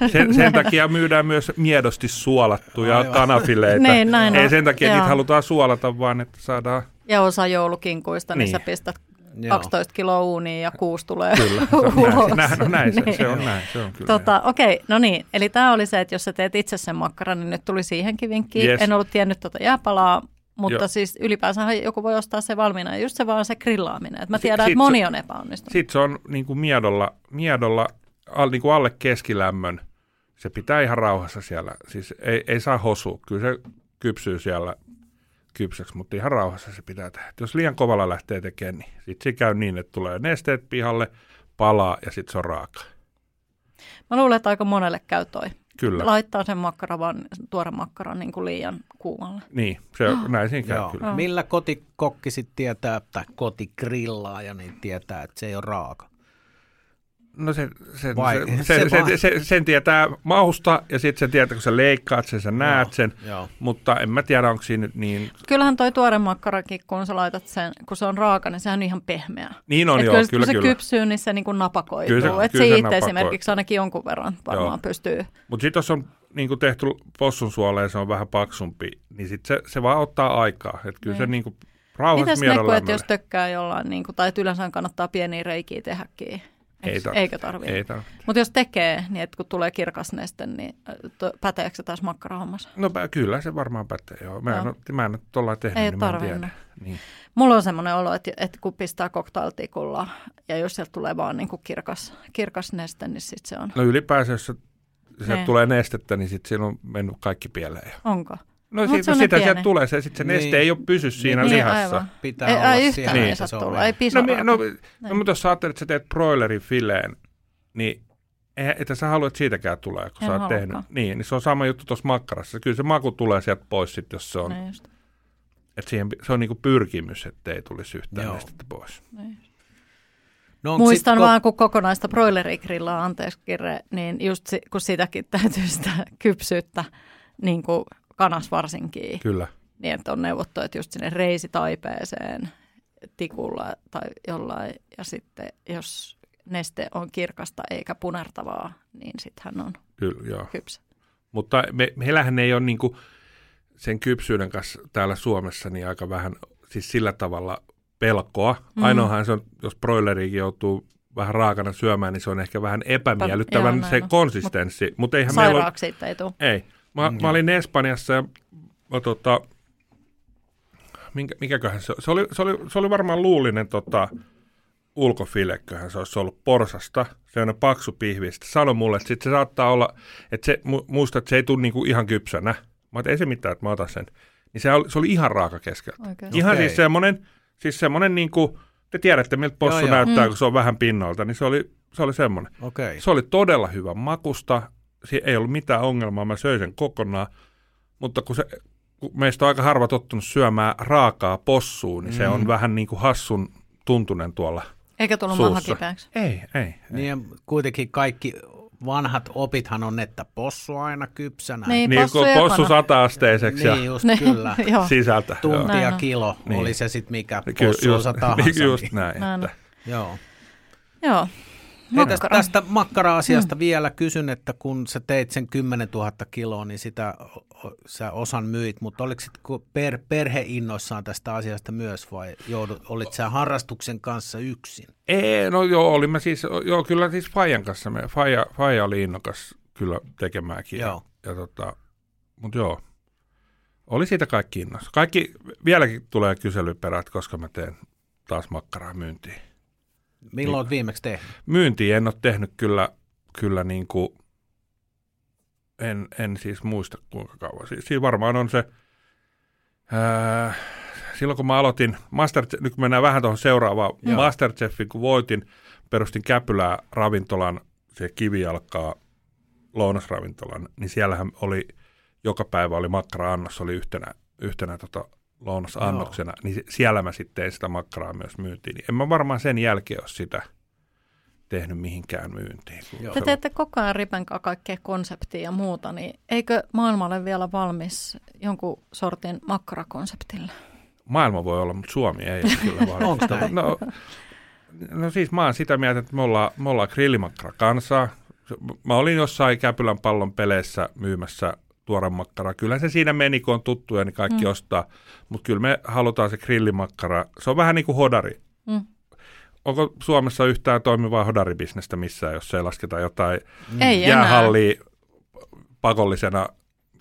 pelin. Sen, sen takia myydään myös miedosti suolattuja Aivan. kanafileita. Niin, näin Ei on. sen takia, että Joo. niitä halutaan suolata, vaan että saadaan... ja osa joulukinkuista, niin Niin. sä pistät Joo. 12 kiloa uuniin ja kuusi tulee Kyllä, (laughs) se on ulos. näin, näin, näin se, Niin. se on näin. Se on kyllä Tota, okei, no niin. Eli tämä oli se, että jos sä teet itse sen makkaran, niin nyt tuli siihenkin vinkkiin. Yes. En ollut tiennyt tuota jääpalaa, mutta Joo. siis ylipäänsä joku voi ostaa se valmiina. Just se vaan se grillaaminen. Et mä tiedän, sit että moni se- on epäonnistunut. Sitten se on niin kuin miedolla, miedolla al, niin kuin alle keskilämmön. Se pitää ihan rauhassa siellä. Siis ei, ei saa hosua. Kyllä se kypsyy siellä kypsäksi, mutta ihan rauhassa se pitää tehdä. Et Jos liian kovalla lähtee tekemään, niin sitten se käy niin, että tulee nesteet pihalle, palaa ja sitten se on raaka. Mä luulen, että aika monelle käy toi. Kyllä. Laittaa sen makkara vaan, tuore makkaran niin kuin liian kuumalle. Niin, se on, näin siinä käy Joo. kyllä. Millä kotikokki sitten tietää, tai kotigrillaaja, niin tietää, että se ei ole raaka? No se, se, Vai- (laughs) se, se se, se, vai- se, sen tietää mausta ja sitten sen tietää, kun sä leikkaat sen, sä näet Joo, sen. Joo. Mutta en mä tiedä, onko siinä nyt niin... Kyllähän toi tuore makkarakin, kun sä laitat sen, kun se on raaka, niin sehän on ihan pehmeä. Niin on Et joo, kyllä, kyllä, kun se kyllä. kypsyy, niin se niin kuin napakoituu. Kyllä se- Et kyllä se se itse napakoi. esimerkiksi ainakin jonkun verran varmaan Joo. pystyy. Mutta sitten jos on niin kuin tehty possun suoleen, se on vähän paksumpi, niin sit se, se vaan ottaa aikaa. Että kyllä se Niin. niin kuin rauhassa Mitäs Neku, että jos tökkää jollain, niin kuin, tai yleensä kannattaa pieniä reikiä tehdäkin? Ei tarvitse. Eikö tarvitse? Ei tarvitse. Mutta jos tekee, niin että kun tulee kirkas neste, niin äh, päteekö se taas makkarahommassa? No kyllä se varmaan pätee, joo. Mä en, ole, mä en ole tuolla tehnyt, Ei niin mä en tarvinnut. tiedä. Niin. Mulla on semmoinen olo, että, että kun pistää cocktailtikulla ja jos sieltä tulee vaan niin kuin kirkas, kirkas neste, niin sitten se on. No ylipäänsä, jos se, sieltä Niin. tulee nestettä, niin sitten siinä on mennyt kaikki pieleen. Onko? No Mut sit, se on no ne sitä sieltä tulee, se, sit se Niin. neste ei ole pysy siinä Niin, lihassa. aivan. Pitää Ei, olla yhtään siellä, ei Niin. että saa se on tulla, ei No, mi- no, Niin. no, mutta jos sä ajattelet, että sä teet broilerin fileen, niin että sä haluat, että siitäkään tulee, kun En sä oot tehnyt. Niin, niin se on sama juttu tuossa makkarassa. Kyllä se maku tulee sieltä pois sit, jos se on. Niin just. Että siihen, se on niinku pyrkimys, ettei tulisi yhtään Joo. nestettä pois. No, onko Muistan sit, vaan, kun kokonaista broilerigrillaa, anteeksi Kirre, niin just si, kun sitäkin täytyy sitä kypsyyttä, niin kuin kanas varsinkin, Kyllä. niin että on neuvottu, että just sinne reisitaipeeseen tikulla tai jollain, ja sitten jos neste on kirkasta eikä punertavaa, niin sitten hän on Kyllä, joo. kypsä. Mutta me, meillähän ei ole niinku sen kypsyyden kanssa täällä Suomessa niin aika vähän, siis sillä tavalla pelkoa. Mm. Ainoahan se on, jos broilerikin joutuu vähän raakana syömään, niin se on ehkä vähän epämiellyttävän Joo, näin se on. konsistenssi. Mutta eihän meillä ole, ei tule. ei. Mä, mä olin Espanjassa ja mä, tota, minkä, mikäköhän se, se oli, se oli, se oli varmaan luullinen tota, ulkofilekköhän se olisi ollut porsasta, se on paksu pihvi. Sitten sanoi mulle, että sit se saattaa olla, että se, mu- muista, että se ei tule niinku ihan kypsänä. Mä ajattelin, ei se mitään, että mä otan sen. Niin se oli, se oli ihan raaka keskeltä. Oikein. Ihan Okei. siis semmoinen, siis semmoinen niinku, te tiedätte miltä possu Joo, joo. näyttää, Mm. kun se on vähän pinnalta, niin se oli, se oli semmoinen. Okei. Se oli todella hyvä makusta, ei ollut mitään ongelmaa, mä söin sen kokonaan, mutta kun, se, kun meistä on aika harva tottunut syömään raakaa possua, niin mm. se on vähän niin kuin hassun tuntunen tuolla. Eikä tullut Suussa. maha kipeäksi. Ei, ei. Niin kuitenkin kaikki vanhat opithan on, että possu aina kypsänä. Niin, Niin possu possu sata-asteiseksi niin just Niin, kyllä. (laughs) Sisältä. Tunti ja kilo, Niin. oli se sitten mikä Ky- possuunsa tahansa. niin, (laughs) just niin. näin. Näin. Että, Joo. joo. Hei, tästä, Makkara. tästä makkara-asiasta mm. vielä kysyn, että kun sä teit sen 10 000 kiloa, niin sitä sä osan myit, mutta oliko sit per, perhe innoissaan tästä asiasta myös vai joudut, olit sä harrastuksen kanssa yksin? ei, no joo, olimme siis, joo, kyllä siis Fajan kanssa, me, Faja, Faja oli innokas kyllä tekemäänkin. Joo. Ja, ja tota, mutta joo, oli siitä kaikki innossa. Kaikki, vieläkin tulee kyselyperät, koska mä teen taas makkaraa myyntiin. Milloin Niin. olet viimeksi tehnyt? myyntiin en ole tehnyt kyllä, kyllä niin kuin, en, en siis muista kuinka kauan. Si- Siinä varmaan on se, ää, silloin kun mä aloitin, Master, nyt kun mennään vähän tuohon seuraavaan, Joo. Masterchefin kun voitin, perustin Käpylää ravintolan, se kivijalkaa lounasravintolan, niin siellähän oli, joka päivä oli makkara-annos, oli yhtenä, yhtenä tota lounasannoksena, niin siellä mä sitten tein sitä makkaraa myös myyntiin. Niin en mä varmaan sen jälkeen ole sitä tehnyt mihinkään myyntiin. Joo. Te teette koko ajan ripenkaa kaikkea konseptia ja muuta, niin eikö maailma ole vielä valmis jonkun sortin makkarakonseptille? Maailma voi olla, mutta Suomi ei ole kyllä valmis. No, no siis mä oon sitä mieltä, että me ollaan, me ollaan grillimakkara kansaa. Mä olin jossain Käpylän pallon peleissä myymässä tuoren makkaraa. Kyllä se siinä meni, kun on tuttuja, niin kaikki mm. ostaa. Mutta kyllä me halutaan se grillimakkara. Se on vähän niin kuin hodari. Mm. Onko Suomessa yhtään toimivaa hodaribisnestä missään, jos ei lasketa jotain Ei enää. jäähallia pakollisena,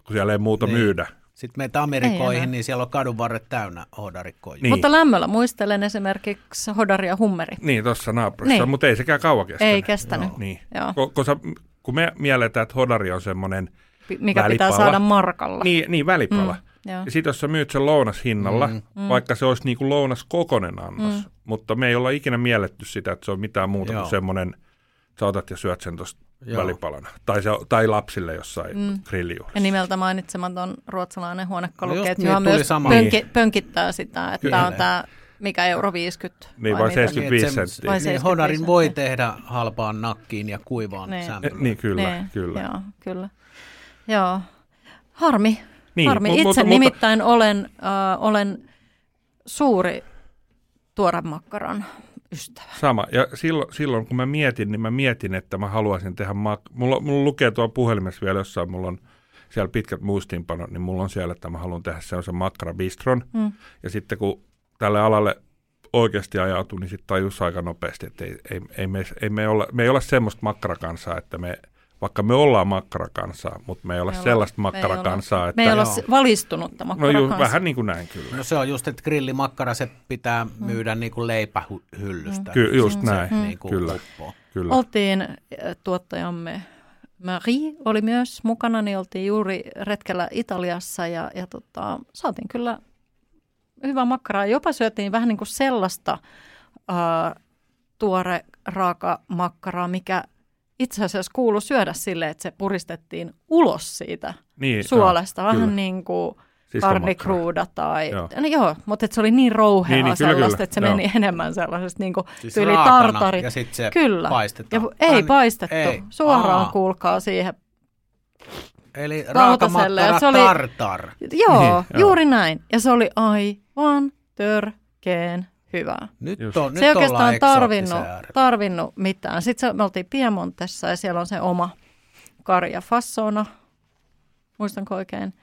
kun siellä ei muuta Niin. myydä. Sitten meitä Ei Amerikoihin, enää. niin siellä on kadun varret täynnä hodarikkoja. Niin. Mutta lämmöllä muistelen esimerkiksi Hodari ja Hummeri. Niin, tuossa naapurissa, Niin. mutta ei sekään kauan kestänyt. Ei kestänyt. Joo. Niin. Joo. Ko- koska kun me mielletään, että hodari on semmoinen, Mikä pitää Välipala. saada markalla. niin, niin välipala. Mm, joo. Ja sitten jos sä myyt sen lounashinnalla, Mm. mm. vaikka se olisi niin kuin lounas kokonen annos, mm. mutta me ei olla ikinä mielletty sitä, että se on mitään muuta Joo. kuin semmoinen, sä otat ja syöt sen tuosta välipalana. Tai, se, tai lapsille jossain Mm. grillijuhlissa. Ja nimeltä mainitsematon ruotsalainen No huonekaluketju niin, tuli myös sama. pönki, pönkittää sitä, että Kyllä. tämä on tämä, mikä euro 50. Niin, vai mitä? 75 että se- senttiä. Vai Niin, 75 hodarin voi tehdä halpaan nakkiin ja kuivaan Niin. sämpylään. Niin, kyllä, Niin, kyllä. Joo, kyllä. Joo. Harmi. Niin, Harmi. Itse mutta- nimittäin olen, äh, olen suuri tuoren makkaran ystävä. Sama. Ja silloin, silloin, kun mä mietin, niin mä mietin, että mä haluaisin tehdä mak- mulla, mulla lukee tuolla puhelimessa vielä jossain, mulla on siellä pitkät muistiinpanot, niin mulla on siellä, että mä haluan tehdä sellaisen makkarabistron. Mm. Ja sitten kun tälle alalle oikeasti ajautui, niin sitten tajus aika nopeasti, että ei, ei, ei, me, ei me, olla, me ei olla semmoista makkarakansaa, että me, vaikka me ollaan makkarakansaa, mutta me ei olla Me sellaista me makkarakansaa, olla- että... Me ei olla s- valistunutta no makkarakansaa. ju, vähän niin kuin näin kyllä. No se on just, että grillimakkara se pitää myydä niin kuin leipähyllystä. Ky- just näin, Niin kuin kyllä. uppoo. kyllä. Oltiin, äh, tuottajamme Marie oli myös mukana, niin oltiin juuri retkellä Italiassa ja, ja tota, saatiin kyllä hyvää makkaraa. Jopa syötiin vähän niin kuin sellaista äh, tuore raaka makkaraa, mikä itse asiassa kuului syödä sille, että se puristettiin ulos siitä Niin, suolesta. joo, Vähän kyllä. niin kuin Siis karnikruuda tai, Joo. no joo, mutta se oli niin rouheaa Niin, niin, kyllä, sellaista, kyllä, että se joo. meni enemmän sellaisesta niin kuin Siis tyyli tartari. ja sit se Kyllä. paistetaan. Ja, ei Ai- paistettu, ei. suoraan Aa. kuulkaa siihen. Eli ja se oli- tartar. Joo, Niin, joo. juuri näin. Ja se oli aivan törkeen hyvää. Nyt, on, nyt se ei oikeastaan tarvinnut, tarvinnut mitään. Sitten se, me oltiin Piemontessa ja siellä on se oma karja fassona, muistanko oikein.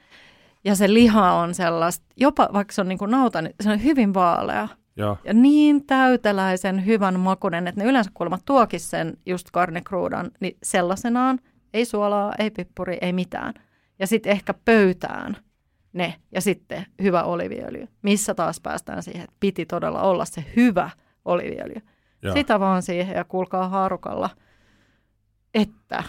Ja se liha on sellaista, jopa vaikka se on niin kuin nauta, niin se on hyvin vaalea. Joo, Ja niin täyteläisen hyvän makunen, että ne yleensä kuulemma tuokin sen just karnikruudan, niin sellaisenaan, ei suolaa, ei pippuri, ei mitään. Ja sitten ehkä pöytään ne ja sitten hyvä oliviöljy, missä taas päästään siihen, että piti todella olla se hyvä oliviöljy. joo. Sitä vaan siihen ja kuulkaa haarukalla, että.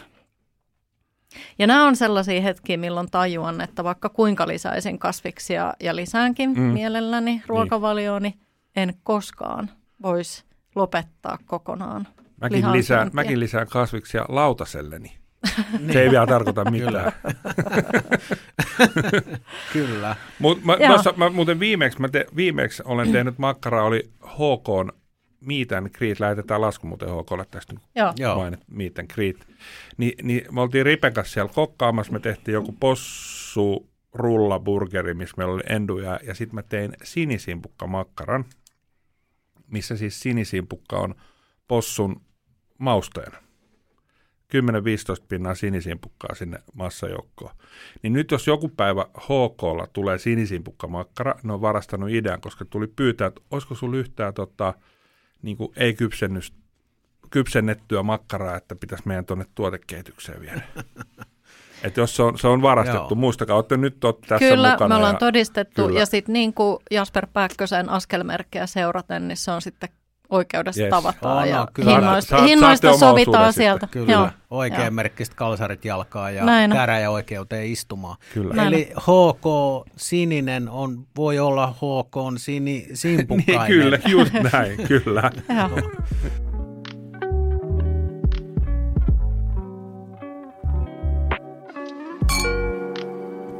Ja nämä on sellaisia hetkiä, milloin tajuan, että vaikka kuinka lisäisin kasviksia ja lisäänkin Mm. mielelläni ruokavaliooni, en koskaan voisi lopettaa kokonaan. Mäkin lisään, mäkin lisään kasviksia lautaselleni. Niin. (laughs) Se ei vielä tarkoita mitään. (laughs) (laughs) Kyllä. Mut mä, tossa, mä muuten viimeksi, mä te, viimeksi olen tehnyt makkaraa, oli HK Meet and Greet, lähetetään lasku muuten HKlle tästä nyt Joo. Mainit, Meet and Greet. Ni, niin me oltiin Ripen kanssa siellä kokkaamassa, me tehtiin joku possu rullaburgeri, missä meillä oli enduja, ja sitten mä tein sinisimpukka makkaran, missä siis sinisimpukka on possun mausteena. 10-15 pinnaa sinisimpukkaa sinne massajoukkoon. Niin nyt jos joku päivä HKlla tulee sinisimpukka-makkara, ne on varastanut idean, koska tuli pyytää, että olisiko sulla yhtään tota, niin kuin ei kypsennys, kypsennettyä makkaraa, että pitäisi meidän tuonne tuotekehitykseen viedä. (laughs) Et jos se on, se on varastettu, Joo. muistakaa, olette nyt olette tässä Kyllä, mukana. me ollaan ja, todistettu. Kyllä. Ja sitten niin kuin Jasper Pääkkösen askelmerkkejä seuraten, niin se on sitten oikeudessa Yes. tavataan. On, ja kyllä. hinnoista, Saat- hinnoista sovitaan sieltä. Kyllä. Joo. Oikein Joo. merkkiset kalsarit jalkaa ja Näin on. käräjäoikeuteen istumaan. Kyllä. Näin Eli HK sininen on, voi olla HK sini, (laughs) Niin, simpukkainen. kyllä, just näin, kyllä. (laughs)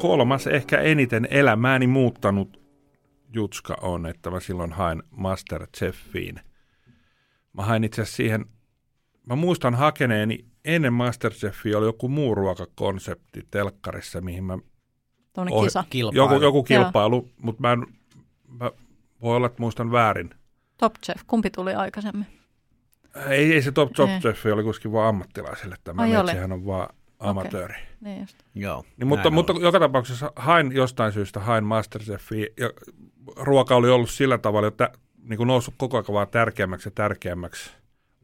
Kolmas ehkä eniten elämääni muuttanut jutska on, että mä silloin hain Masterchefiin. Mä hain itse asiassa siihen, mä muistan hakeneeni ennen Masterchefia oli joku muu ruokakonsepti telkkarissa, mihin mä Tuonne Ohi- kisa. Kilpailu. joku, joku kilpailu, mutta mä, en, mä voi olla, että muistan väärin. Top Chef, kumpi tuli aikaisemmin? Ei, ei se Top Top Ei. Chef oli kuitenkin vaan ammattilaisille. Tämä Ai sehän on vaan amatööri. Niin just. Joo, Niin, mutta, mutta joka tapauksessa hain jostain syystä hain Masterchefia ja ruoka oli ollut sillä tavalla, että niin kuin noussut koko ajan vaan tärkeämmäksi ja tärkeämmäksi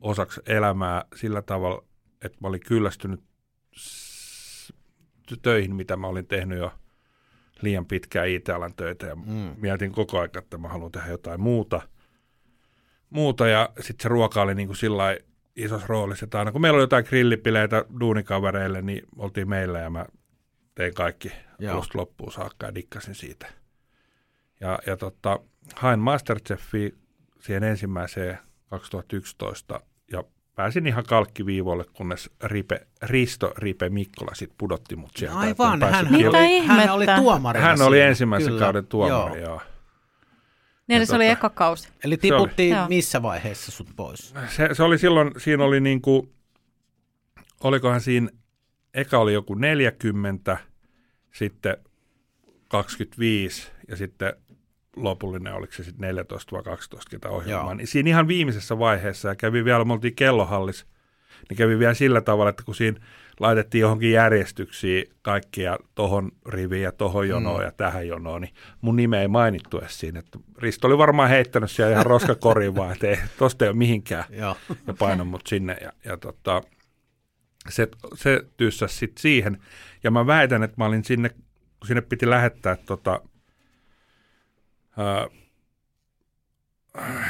osaksi elämää sillä tavalla, että mä olin kyllästynyt töihin, mitä mä olin tehnyt jo liian pitkään IT-alan töitä ja Mm. mietin koko ajan, että mä haluan tehdä jotain muuta. muuta ja sitten se ruoka oli niin kuin sillä isossa roolissa, että aina kun meillä oli jotain grillipileitä duunikavereille, niin oltiin meillä ja mä tein kaikki Joo. alusta loppuun saakka ja dikkasin siitä. Ja, ja tota, hain Masterchefia siihen ensimmäiseen 2011 ja pääsin ihan kalkkiviivoille, kunnes Ripe, Risto Ripe Mikkola sitten pudotti mut sieltä. Aivan, hän, kilpailemaan. oli, hän oli tuomarina Hän oli siinä. ensimmäisen Kyllä. kauden tuomari, Joo. joo. Niin, eli se oli tota- eka kausi. Eli oli. tiputtiin Joo. missä vaiheessa sut pois? Se, se oli silloin, siinä oli niin kuin, olikohan siinä, eka oli joku 40, sitten 25 ja sitten lopullinen, oliko se sitten 14 vai 12 ketä ohjelmaa. Niin siinä ihan viimeisessä vaiheessa ja kävi vielä, me oltiin kellohallis, niin kävi vielä sillä tavalla, että kun siinä laitettiin johonkin järjestyksiin kaikkia tohon riviin ja tohon jonoon Mm. ja tähän jonoon, niin mun nime ei mainittu edes siinä. Että Risto oli varmaan heittänyt siellä ihan roskakoriin vaan, että ei, tosta ei ole mihinkään Joo. ja painoi mut sinne. Ja, ja tota, se, se tyssäsi sitten siihen. Ja mä väitän, että mä olin sinne, kun sinne piti lähettää tota, ää,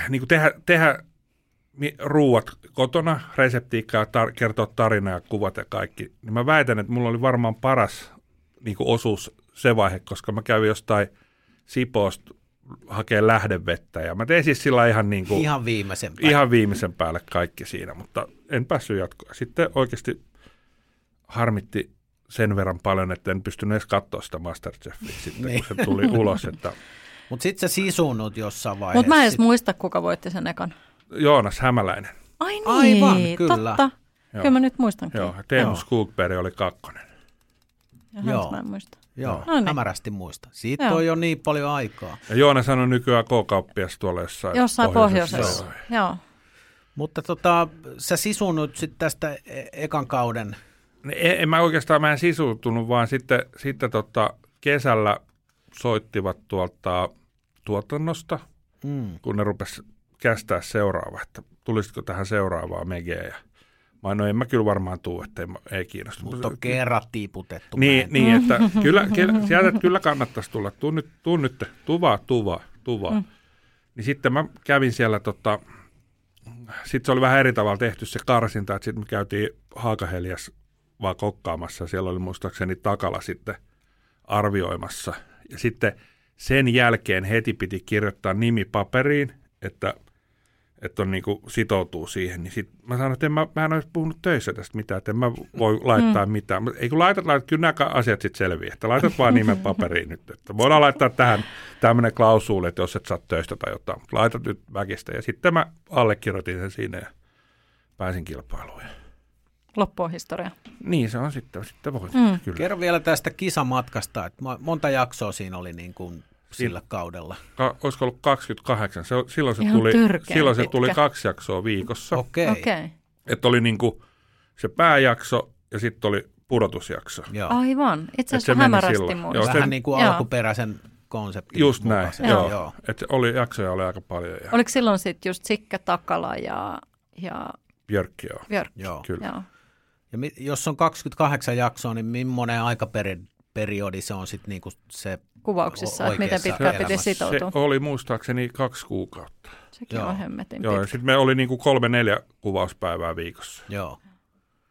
niin kuin tehdä, tehdä ruuat kotona, reseptiikkaa, tar- kertoa tarinaa ja kuvat ja kaikki, niin mä väitän, että mulla oli varmaan paras niin kuin osuus se vaihe, koska mä kävin jostain Sipoosta hakee lähdevettä ja mä tein siis sillä ihan niin kuin, Ihan viimeisen päin. ihan viimeisen päälle kaikki siinä, mutta en päässyt jatkoon. Sitten oikeasti harmitti sen verran paljon, että en pystynyt edes katsoa sitä Masterchefia sitten, Niin. kun se tuli ulos. Että Mutta sitten se sisunut jossain vaiheessa. Mutta mä en edes muista, kuka voitti sen ekan. Joonas Hämäläinen, Ai niin, Aivan, kyllä. totta. Joo. Kyllä mä nyt muistankin. joo, ja Teemu. Skogberg oli kakkonen. Jaha, Joo. Mä en muista. Joo, No niin. hämärästi muista. Siitä Joo. on jo niin paljon aikaa. Ja Joonas on nykyään K-kauppias tuolla jossain, Jossain pohjoisessa. Joo. Joo. Mutta tota, sä sisunut sitten tästä e- ekan kauden. En, en mä oikeastaan mä en sisuutunut, vaan sitten, sitten tota, kesällä soittivat tuolta tuotannosta, Mm. kun ne rupes kästää seuraava, että tulisitko tähän seuraavaan megeä. Ja mä sanoin, no en mä kyllä varmaan tuu, että ei, ei kiinnosta. Mutta on kerran tiputettu. Niin, näin. niin että kyllä, kyllä, sieltä että kyllä kannattaisi tulla. Tuu nyt, tuu nyt, tuvaa, tuvaa, tuvaa. Mm. Niin sitten mä kävin siellä, tota, sitten se oli vähän eri tavalla tehty se karsinta, että sitten me käytiin Haakahelias vaan kokkaamassa. Siellä oli muistaakseni takala sitten arvioimassa. Ja sitten sen jälkeen heti piti kirjoittaa nimi paperiin, että, että on niin kuin sitoutuu siihen. Niin sit mä sanoin, että en mä, mä en olisi puhunut töissä tästä mitään, että en mä voi laittaa mm. mitään. Ei kun laitat, laitat, kyllä nämä asiat sitten selviää, että laitat vaan nimen paperiin nyt. Että voidaan laittaa tähän tämmöinen klausuuli, että jos et saa töistä tai jotain, mutta laitat nyt väkistä. Ja sitten mä allekirjoitin sen siinä ja pääsin kilpailuun. Ja Loppu on historia. Niin se on sitten, sitten voi. Mm. Kyllä. Kerro vielä tästä kisamatkasta, että mo- monta jaksoa siinä oli niin kuin sillä kaudella. Ka- olisiko ollut 28? Se, silloin se, Ihan tuli, silloin se tuli kaksi jaksoa viikossa. Okei, okay. Okei. Okay. Että oli niinku se pääjakso ja sitten oli pudotusjakso. joo. Aivan. Itse asiassa hämärästi. Joo, Vähän sen- niin kuin Joo. alkuperäisen konseptin Just näin, mukaisesti. joo. joo. Et oli, jaksoja oli aika paljon ja Oliko silloin sitten just Sikke Takala ja, ja Björkki joo. Björk? joo. Kyllä. Joo. Ja mi- jos on 28 jaksoa, niin millainen aikaperiodi se on sitten niinku se Kuvauksissa, että miten pitkään piti elämässä. Se sitoutua. oli muistaakseni kaksi kuukautta. Sekin Joo. on hemmetin Joo, sitten me oli niinku kolme neljä kuvauspäivää viikossa. Joo.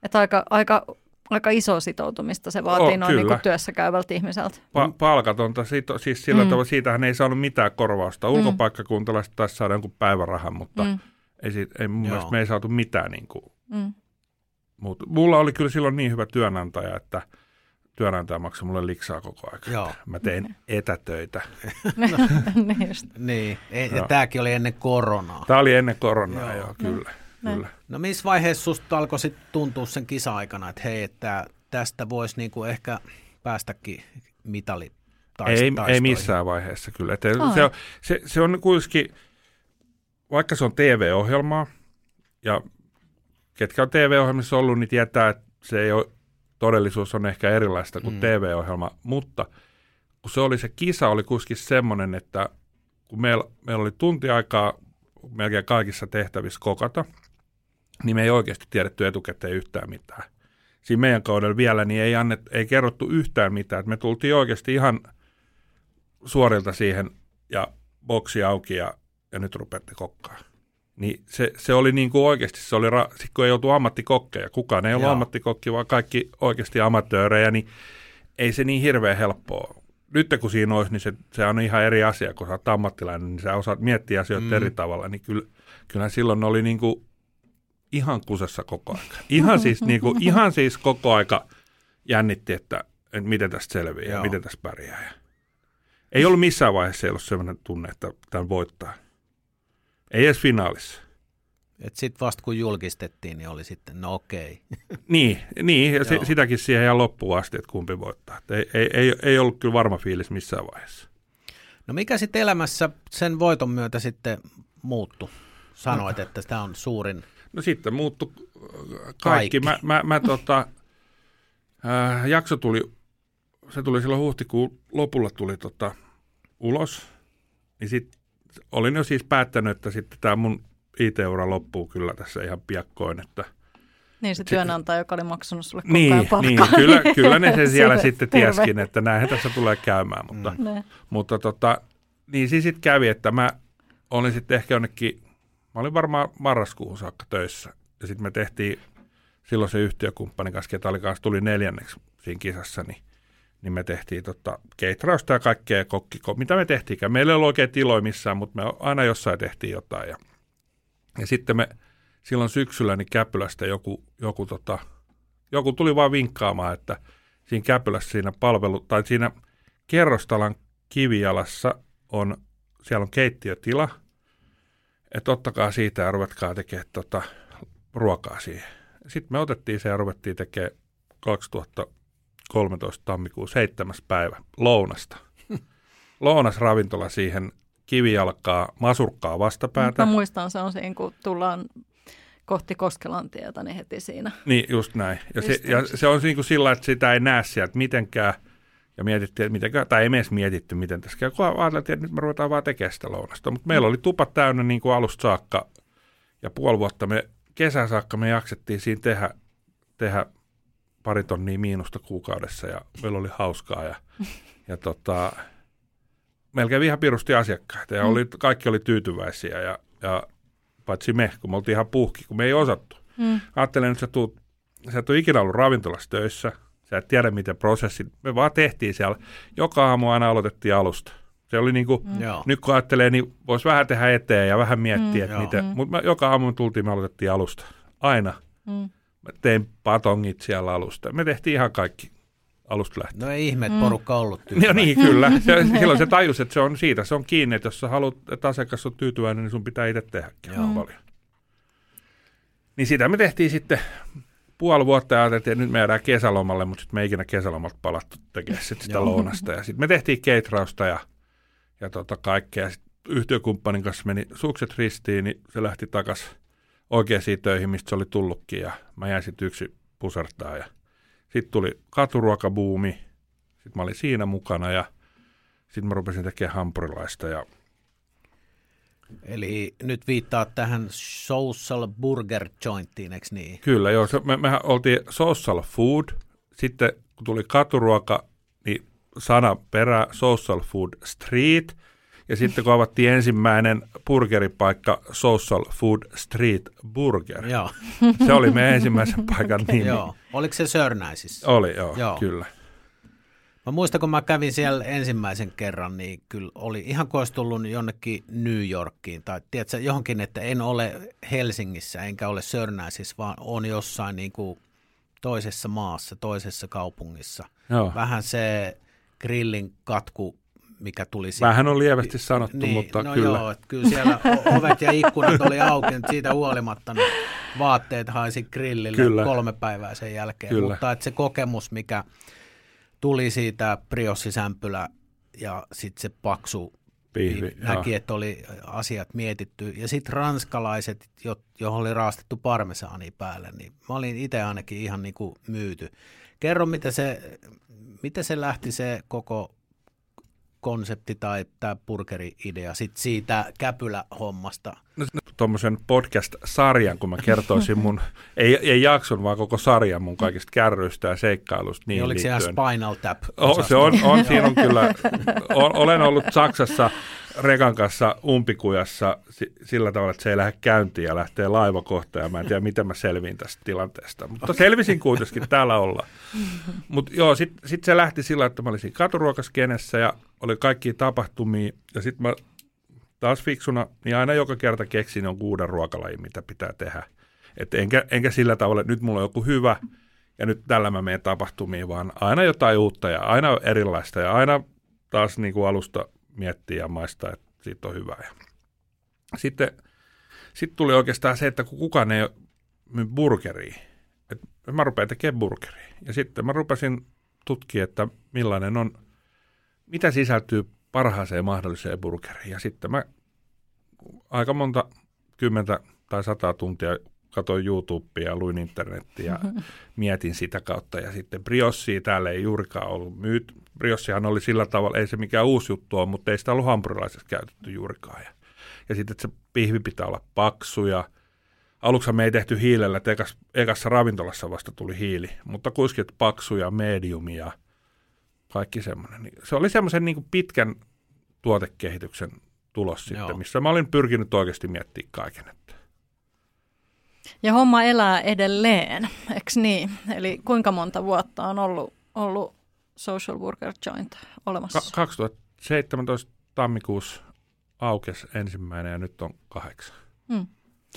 Että aika, aika, aika iso sitoutumista se vaatii Oh, noin niin kyllä. kuin työssä käyvältä ihmiseltä. Pa- palkatonta, siitä, siis sillä Mm. mm. tavalla, siitähän ei saanut mitään korvausta. Ulkopaikkakuntalaiset taisi saada jonkun päivärahan, mutta Mm. mm. ei, siitä, ei mun Joo. mielestä me ei saatu mitään niin kuin, Mm. Muuta. Mulla oli kyllä silloin niin hyvä työnantaja, että työnantaja maksoi mulle liksaa koko ajan. Joo. Mä tein etätöitä. (laughs) niin just. Niin, ei, ja tämäkin oli ennen koronaa. Tämä oli ennen koronaa, Joo. joo, kyllä. Näin. kyllä. No missä vaiheessa susta alkoi sit tuntua sen kisa-aikana, että hei, että tästä voisi niinku ehkä päästäkin mitali Ei, ei missään vaiheessa kyllä. Et se, on, se, se on kuitenkin, vaikka se on TV-ohjelmaa, ja ketkä on TV-ohjelmissa ollut, niin tietää, että se ei ole, todellisuus on ehkä erilaista kuin Mm. TV-ohjelma, mutta kun se oli se kisa, oli kuitenkin semmoinen, että kun meillä, meillä oli tunti aikaa melkein kaikissa tehtävissä kokata, niin me ei oikeasti tiedetty etukäteen yhtään mitään. Siinä meidän kaudella vielä niin ei, annet, ei kerrottu yhtään mitään. Et me tultiin oikeasti ihan suorilta siihen ja boksi auki ja, ja nyt rupeatte kokkaa. Niin se, se oli niin kuin oikeasti, se oli, ra- sit kun ei oltu ammattikokkeja, kukaan ei ollut Joo. ammattikokki, vaan kaikki oikeasti amatöörejä, niin ei se niin hirveän helppoa. Nyt kun siinä olisi, niin se, se on ihan eri asia, kun sä oot ammattilainen, niin sä osaat miettiä asioita Mm. eri tavalla, niin kyllä, kyllähän silloin oli niin kuin ihan kusessa koko aika. Ihan siis, niin kuin, (laughs) ihan siis koko aika jännitti, että, että miten tästä selviää Joo. ja miten tästä pärjää. Ei ollut missään vaiheessa ei ollut sellainen tunne, että tämän voittaa. Ei edes finaalissa. Et sit vasta kun julkistettiin, niin oli sitten, no okei. (laughs) Niin, niin ja se, sitäkin siihen ihan loppuun asti, että kumpi voittaa. Että ei, ei, ei, ei ollut kyllä varma fiilis missään vaiheessa. No mikä sitten elämässä sen voiton myötä sitten muuttu? Sanoit, että tämä on suurin. No sitten muuttui äh, kaikki. Kaikki. Mä, mä, mä tota, äh, jakso tuli, se tuli silloin huhtikuun lopulla tuli tota, ulos. Niin sit olin jo siis päättänyt, että sitten tämä mun IT-ura loppuu kyllä tässä ihan piakkoin, että Niin se työnantaja, joka oli maksanut sulle koko niin, ajan palkkaa. niin kyllä, (laughs) kyllä ne sen siellä Se- sitten terve. tieskin, että näinhän tässä tulee käymään, mutta, Mm. Mutta tota, niin siis sitten kävi, että mä olin sitten ehkä jonnekin, mä olin varmaan marraskuuhun saakka töissä. Ja sitten me tehtiin silloin se yhtiökumppanin kanssa, ketä oli kanssa, tuli neljänneksi siinä kisassa, niin, niin me tehtiin tota, keitrausta ja kaikkea kokki, mitä me tehtiinkään. Meillä ei ollut oikein tiloja missään, mutta me aina jossain tehtiin jotain. Ja, ja sitten me silloin syksyllä niin Käpylästä joku, joku, tota, joku tuli vaan vinkkaamaan, että siinä Käpylässä siinä palvelu, tai siinä kerrostalan kivijalassa on, siellä on keittiötila, että ottakaa siitä ja ruvetkaa tekemään tota, ruokaa siihen. Sitten me otettiin se ja ruvettiin tekemään 2013 tammikuun 7. päivä lounasta. (laughs) Lounasravintola siihen kivijalkaa, masurkkaa vastapäätä. Mä muistan, se on siinä, kun tullaan kohti Koskelantietä, niin heti siinä. Niin, just näin. Ja, se, ja se on niin kuin sillä, että sitä ei näe sieltä mitenkään. Ja mietittiin, että mitenkään, tai ei edes mietitty, miten tässä käy. Kun ajateltiin, että nyt me ruvetaan vaan tekemään sitä lounasta. Mutta meillä oli tupat täynnä niin kuin alusta saakka. Ja puoli vuotta me, kesän saakka me jaksettiin siinä tehdä, tehdä pari tonnia miinusta kuukaudessa. Ja meillä oli hauskaa. Ja, ja tota, melkein ihan pirusti asiakkaita. Ja oli, kaikki oli tyytyväisiä. Ja, ja paitsi me, kun me oltiin ihan puhki, kun me ei osattu. Mm. Ajattelen, että sä, tuut, sä et ole ikinä ollut ravintolassa töissä, sä et tiedä, miten prosessi, me vaan tehtiin siellä. Joka aamu aina aloitettiin alusta. Se oli niin kuin, mm. nyt kun ajattelee, niin voisi vähän tehdä eteen ja vähän miettiä, mm. että miten. Mm. Mutta joka aamu me tultiin, me aloitettiin alusta. Aina. Mm. Mä tein patongit siellä alusta. Me tehtiin ihan kaikki alusta lähtien. No ei ihme, että porukka ollut tyytyväinen. (laughs) No niin, kyllä. Se, (laughs) silloin se tajus, että se on siitä. Se on kiinni, että jos sä haluat, että asiakas on tyytyväinen, niin sun pitää itse tehdäkin Joo. paljon. Niin sitä me tehtiin sitten puoli vuotta ja ajateltiin, että nyt me jäädään kesälomalle, mutta sitten me ei ikinä kesälomalta palattu tekemään sit sitä lounasta. Ja sitten me tehtiin keitrausta ja, ja tota kaikkea. Sitten yhtiökumppanin kanssa meni sukset ristiin, niin se lähti takaisin oikeisiin töihin, mistä se oli tullutkin. Ja mä jäin sitten yksi pusertaa ja sitten tuli katuruokabuumi, sitten mä olin siinä mukana ja sitten mä rupesin tekemään hampurilaista. Ja... Eli nyt viittaa tähän social burger jointiin, eikö niin? Kyllä, joo. Se, me, mehän oltiin social food, sitten kun tuli katuruoka, niin sana perä social food street – ja sitten kun avattiin ensimmäinen burgeripaikka Social Food Street Burger. Joo. Se oli meidän ensimmäisen paikan nimi. Joo. Oliko se Sörnäisissä? Oli, joo, joo. kyllä. Mä muistan, kun mä kävin siellä ensimmäisen kerran, niin kyllä oli ihan kuin olisi tullut jonnekin New Yorkiin tai tiedätkö, johonkin, että en ole Helsingissä enkä ole Sörnäisissä, vaan on jossain niin kuin toisessa maassa, toisessa kaupungissa. Joo. Vähän se grillin katku mikä tuli siitä. Vähän on lievästi sanottu, niin, mutta no kyllä. Joo, että kyllä siellä ovet ja ikkunat oli auki, mutta siitä huolimatta niin vaatteet haisi grillille kyllä. kolme päivää sen jälkeen. Kyllä. Mutta että se kokemus, mikä tuli siitä priossisämpylä ja sitten se paksu Pihvi, niin näki, joo. että oli asiat mietitty. Ja sitten ranskalaiset, johon oli raastettu parmesaani päälle, niin mä olin itse ainakin ihan niin kuin myyty. Kerro, miten se, miten se lähti se koko konsepti tai tämä burgeri-idea sit siitä käpylä-hommasta? No, tuommoisen podcast-sarjan, kun mä kertoisin mun, ei, ei jakson, vaan koko sarjan mun kaikista kärryistä ja seikkailusta. Niin, niin oliko liittyen. se ihan Spinal Tap? Oh, se on, on, siinä on kyllä, olen ollut Saksassa rekan kanssa umpikujassa sillä tavalla, että se ei lähde käyntiin ja lähtee laiva kohta ja mä en tiedä, miten mä selviin tästä tilanteesta. Mutta selvisin kuitenkin, täällä olla. Mutta joo, sitten sit se lähti sillä, että mä olin siinä katuruokaskenessä ja oli kaikki tapahtumia ja sitten mä taas fiksuna, niin aina joka kerta keksin on uuden ruokalajin, mitä pitää tehdä. Et enkä, enkä sillä tavalla, että nyt mulla on joku hyvä ja nyt tällä mä menen tapahtumiin, vaan aina jotain uutta ja aina erilaista ja aina taas niin kuin alusta miettiä ja maistaa, että siitä on hyvää. sitten sitten tuli oikeastaan se, että kun kukaan ei myy burgeria, että mä rupean tekemään burgeria. Ja sitten mä rupesin tutkia, että millainen on, mitä sisältyy parhaaseen mahdolliseen burgeriin. Ja sitten mä aika monta kymmentä tai sata tuntia katsoin YouTubea ja luin internettiä ja (laughs) mietin sitä kautta. Ja sitten briossia täällä ei juurikaan ollut myyt. Briossihan oli sillä tavalla, ei se mikään uusi juttu ole, mutta ei sitä ollut hampurilaisessa käytetty juurikaan. Ja, ja sitten, että se pihvi pitää olla paksu ja aluksi me ei tehty hiilellä, että ekas, ekassa ravintolassa vasta tuli hiili, mutta kuitenkin paksu ja medium ja kaikki semmoinen. Niin se oli semmoisen niin pitkän tuotekehityksen tulos Joo. sitten, missä mä olin pyrkinyt oikeasti miettimään kaiken. Että. Ja homma elää edelleen, eikö niin? Eli kuinka monta vuotta on ollut, ollut Social Worker Joint olemassa? Ka- 2017 tammikuussa aukesi ensimmäinen ja nyt on kahdeksan. Hmm.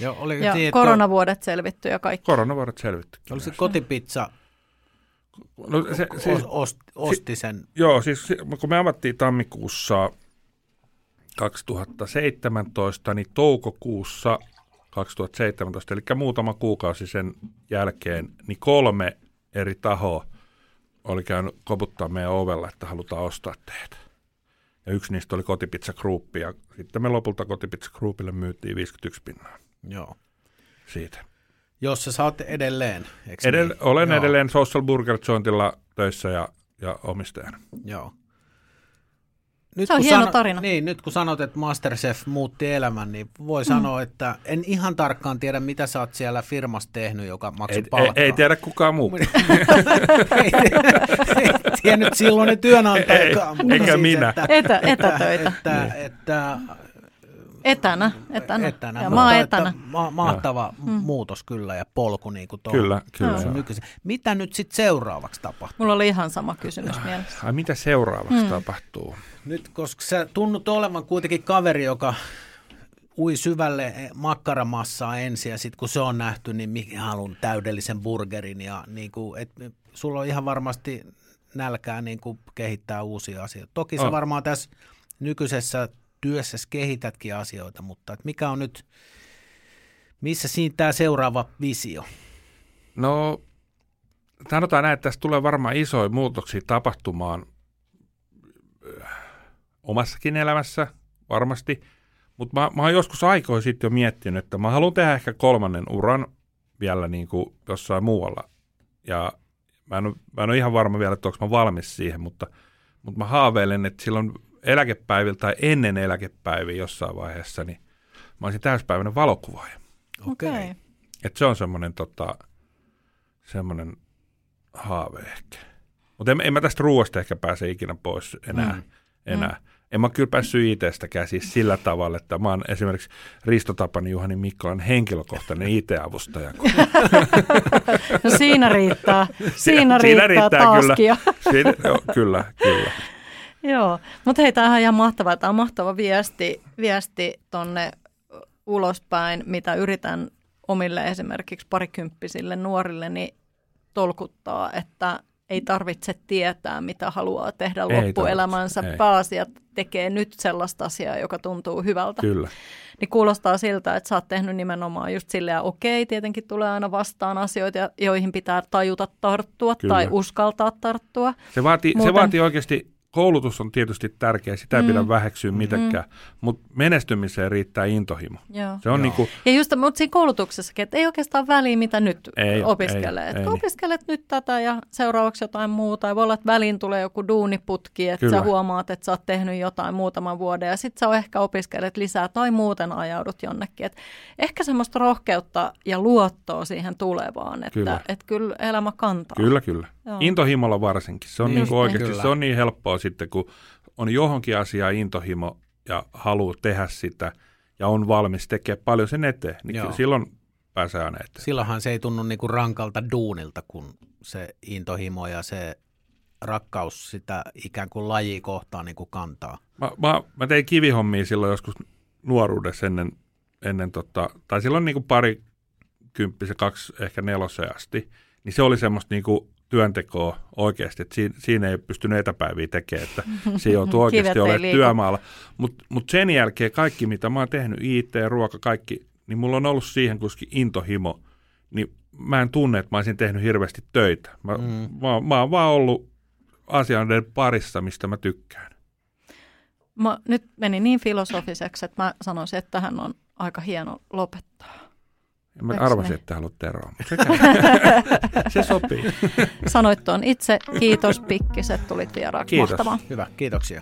Joo, oli ja tieto... koronavuodet selvitty ja kaikki. Koronavuodet selvitty. Oli se kotipizza No, se, siis, Os, ost, osti sen. Joo, siis si- kun me avattiin tammikuussa 2017, niin toukokuussa 2017, eli muutama kuukausi sen jälkeen, niin kolme eri tahoa oli käynyt koputtaa meidän ovella, että halutaan ostaa teitä. Ja yksi niistä oli Kotipizza Group, ja sitten me lopulta Kotipizza Groupille myytiin 51 pinnaa Joo. siitä. Jos sä saat edelleen, eikö Edell- niin? olen Joo, edelleen Social Burger Jointilla töissä ja, ja omistajana. Joo. Nyt, Se on kun hieno tarina. Niin, nyt kun sanot, että Masterchef muutti elämän, niin voi mm. sanoa, että en ihan tarkkaan tiedä, mitä sä oot siellä firmassa tehnyt, joka maksoi Ei, ei, palkkaa. ei tiedä kukaan muu. (laughs) ei, ei tiennyt silloinen työnantajakaan. Ei, eikä minä. Että, Etä, etätöitä. että, että, Etänä, etänä. etänä. Ja että etänä. Ma- mahtava mm. muutos kyllä ja polku niin kuin tuohon. Kyllä, kyllä. Joo. Nykyisin. Mitä nyt sitten seuraavaksi tapahtuu? Mulla oli ihan sama kysymys mielessä. Ai mitä seuraavaksi hmm. tapahtuu? Nyt, koska sä tunnut olevan kuitenkin kaveri, joka ui syvälle makkaramassaa ensin ja sitten kun se on nähty, niin mikä haluan täydellisen burgerin ja niin kuin, et, sulla on ihan varmasti nälkää niin kuin kehittää uusia asioita. Toki On. varmaan tässä nykyisessä työssä kehitätkin asioita, mutta et mikä on nyt, missä siinä tämä seuraava visio? No, sanotaan näin, että tässä tulee varmaan isoja muutoksia tapahtumaan äh, omassakin elämässä varmasti, mutta mä, mä oon joskus aikoin sitten jo miettinyt, että mä haluan tehdä ehkä kolmannen uran vielä niin kuin jossain muualla. Ja mä en, mä en ole ihan varma vielä, että onko mä valmis siihen, mutta, mutta mä haaveilen, että silloin eläkepäivillä tai ennen eläkepäiviä jossain vaiheessa, niin mä olisin täyspäiväinen valokuvaaja. Okei. Okei. Et se on semmoinen tota, semmoinen haave ehkä. Mutta en, en mä tästä ruoasta ehkä pääse ikinä pois enää. Mm. Enää. Mm. En mä kyllä päässyt IT-stäkään siis sillä tavalla, että mä oon esimerkiksi Risto Tapani Juhani Mikkolan henkilökohtainen IT-avustaja. (laughs) No siinä riittää. (laughs) Siinä, Siinä riittää, riittää kyllä. taaskin jo. Siinä, joo, kyllä, kyllä. Joo, mutta hei, tämähän on ihan mahtavaa. Tämä on mahtava viesti, viesti tonne ulospäin, mitä yritän omille esimerkiksi parikymppisille nuorille niin tolkuttaa, että ei tarvitse tietää, mitä haluaa tehdä Ei loppuelämänsä. ei. Pääasiat tekee nyt sellaista asiaa, joka tuntuu hyvältä. Kyllä. Niin kuulostaa siltä, että sä oot tehnyt nimenomaan just silleen, okei, tietenkin tulee aina vastaan asioita, joihin pitää tajuta tarttua Kyllä. tai uskaltaa tarttua. Se vaatii, se Muuten- vaatii oikeasti, koulutus on tietysti tärkeä, sitä ei Mm. pidä väheksyä mitenkään, mutta menestymiseen riittää intohimo. Joo. Se on Joo. niin kuin, Ja just, mutta siinä koulutuksessakin, että ei oikeastaan väliä, mitä nyt Ei, opiskelee. ei, ei niin. opiskelet nyt tätä ja seuraavaksi jotain muuta. Ja voi olla, että väliin tulee joku duuniputki, että Kyllä. sä huomaat, että sä oot tehnyt jotain muutaman vuoden. Ja sitten sä ehkä opiskelet lisää tai muuten ajaudut jonnekin. Et ehkä semmoista rohkeutta ja luottoa siihen tulevaan, että Kyllä. kyllä, et kyllä elämä kantaa. Kyllä, kyllä. Joo. Intohimolla varsinkin. Se on Niin, niin kuin niin. oikeasti, Kyllä. se on niin helppoa sitten, kun on johonkin asiaan intohimo ja haluaa tehdä sitä ja on valmis tekemään paljon sen eteen, niin Joo. kyllä silloin pääsee aina eteen. Silloinhan se ei tunnu niinku rankalta duunilta, kun se intohimo ja se rakkaus sitä ikään kuin lajia kohtaan niinku kantaa. Mä, mä, mä tein kivihommia silloin joskus nuoruudessa ennen, ennen tota, tai silloin niin kuin pari kymppisen, kaksi ehkä neloseen asti, niin se oli semmoista niin kuin työntekoa oikeasti, että siinä, siinä ei pystynyt etäpäiviä tekemään, että (laughs) se joutuu oikeasti olemaan liiku. työmaalla. Mutta mut sen jälkeen kaikki, mitä mä oon tehnyt, IT, ruoka, kaikki, niin mulla on ollut siihen kuitenkin intohimo, niin mä en tunne, että mä olisin tehnyt hirveästi töitä. Mä, mm. mä, mä oon vaan ollut asioiden parissa, mistä mä tykkään. Mä, nyt meni niin filosofiseksi, että mä sanoisin, että tähän on aika hieno lopettaa. Ja mä Eiks arvasin, niin? että haluat eroa, mutta (laughs) se, sopii. Sanoit tuon itse. Kiitos Pikkiset, tulit vieraaksi. Kiitos. Mahtavaa. Hyvä, kiitoksia.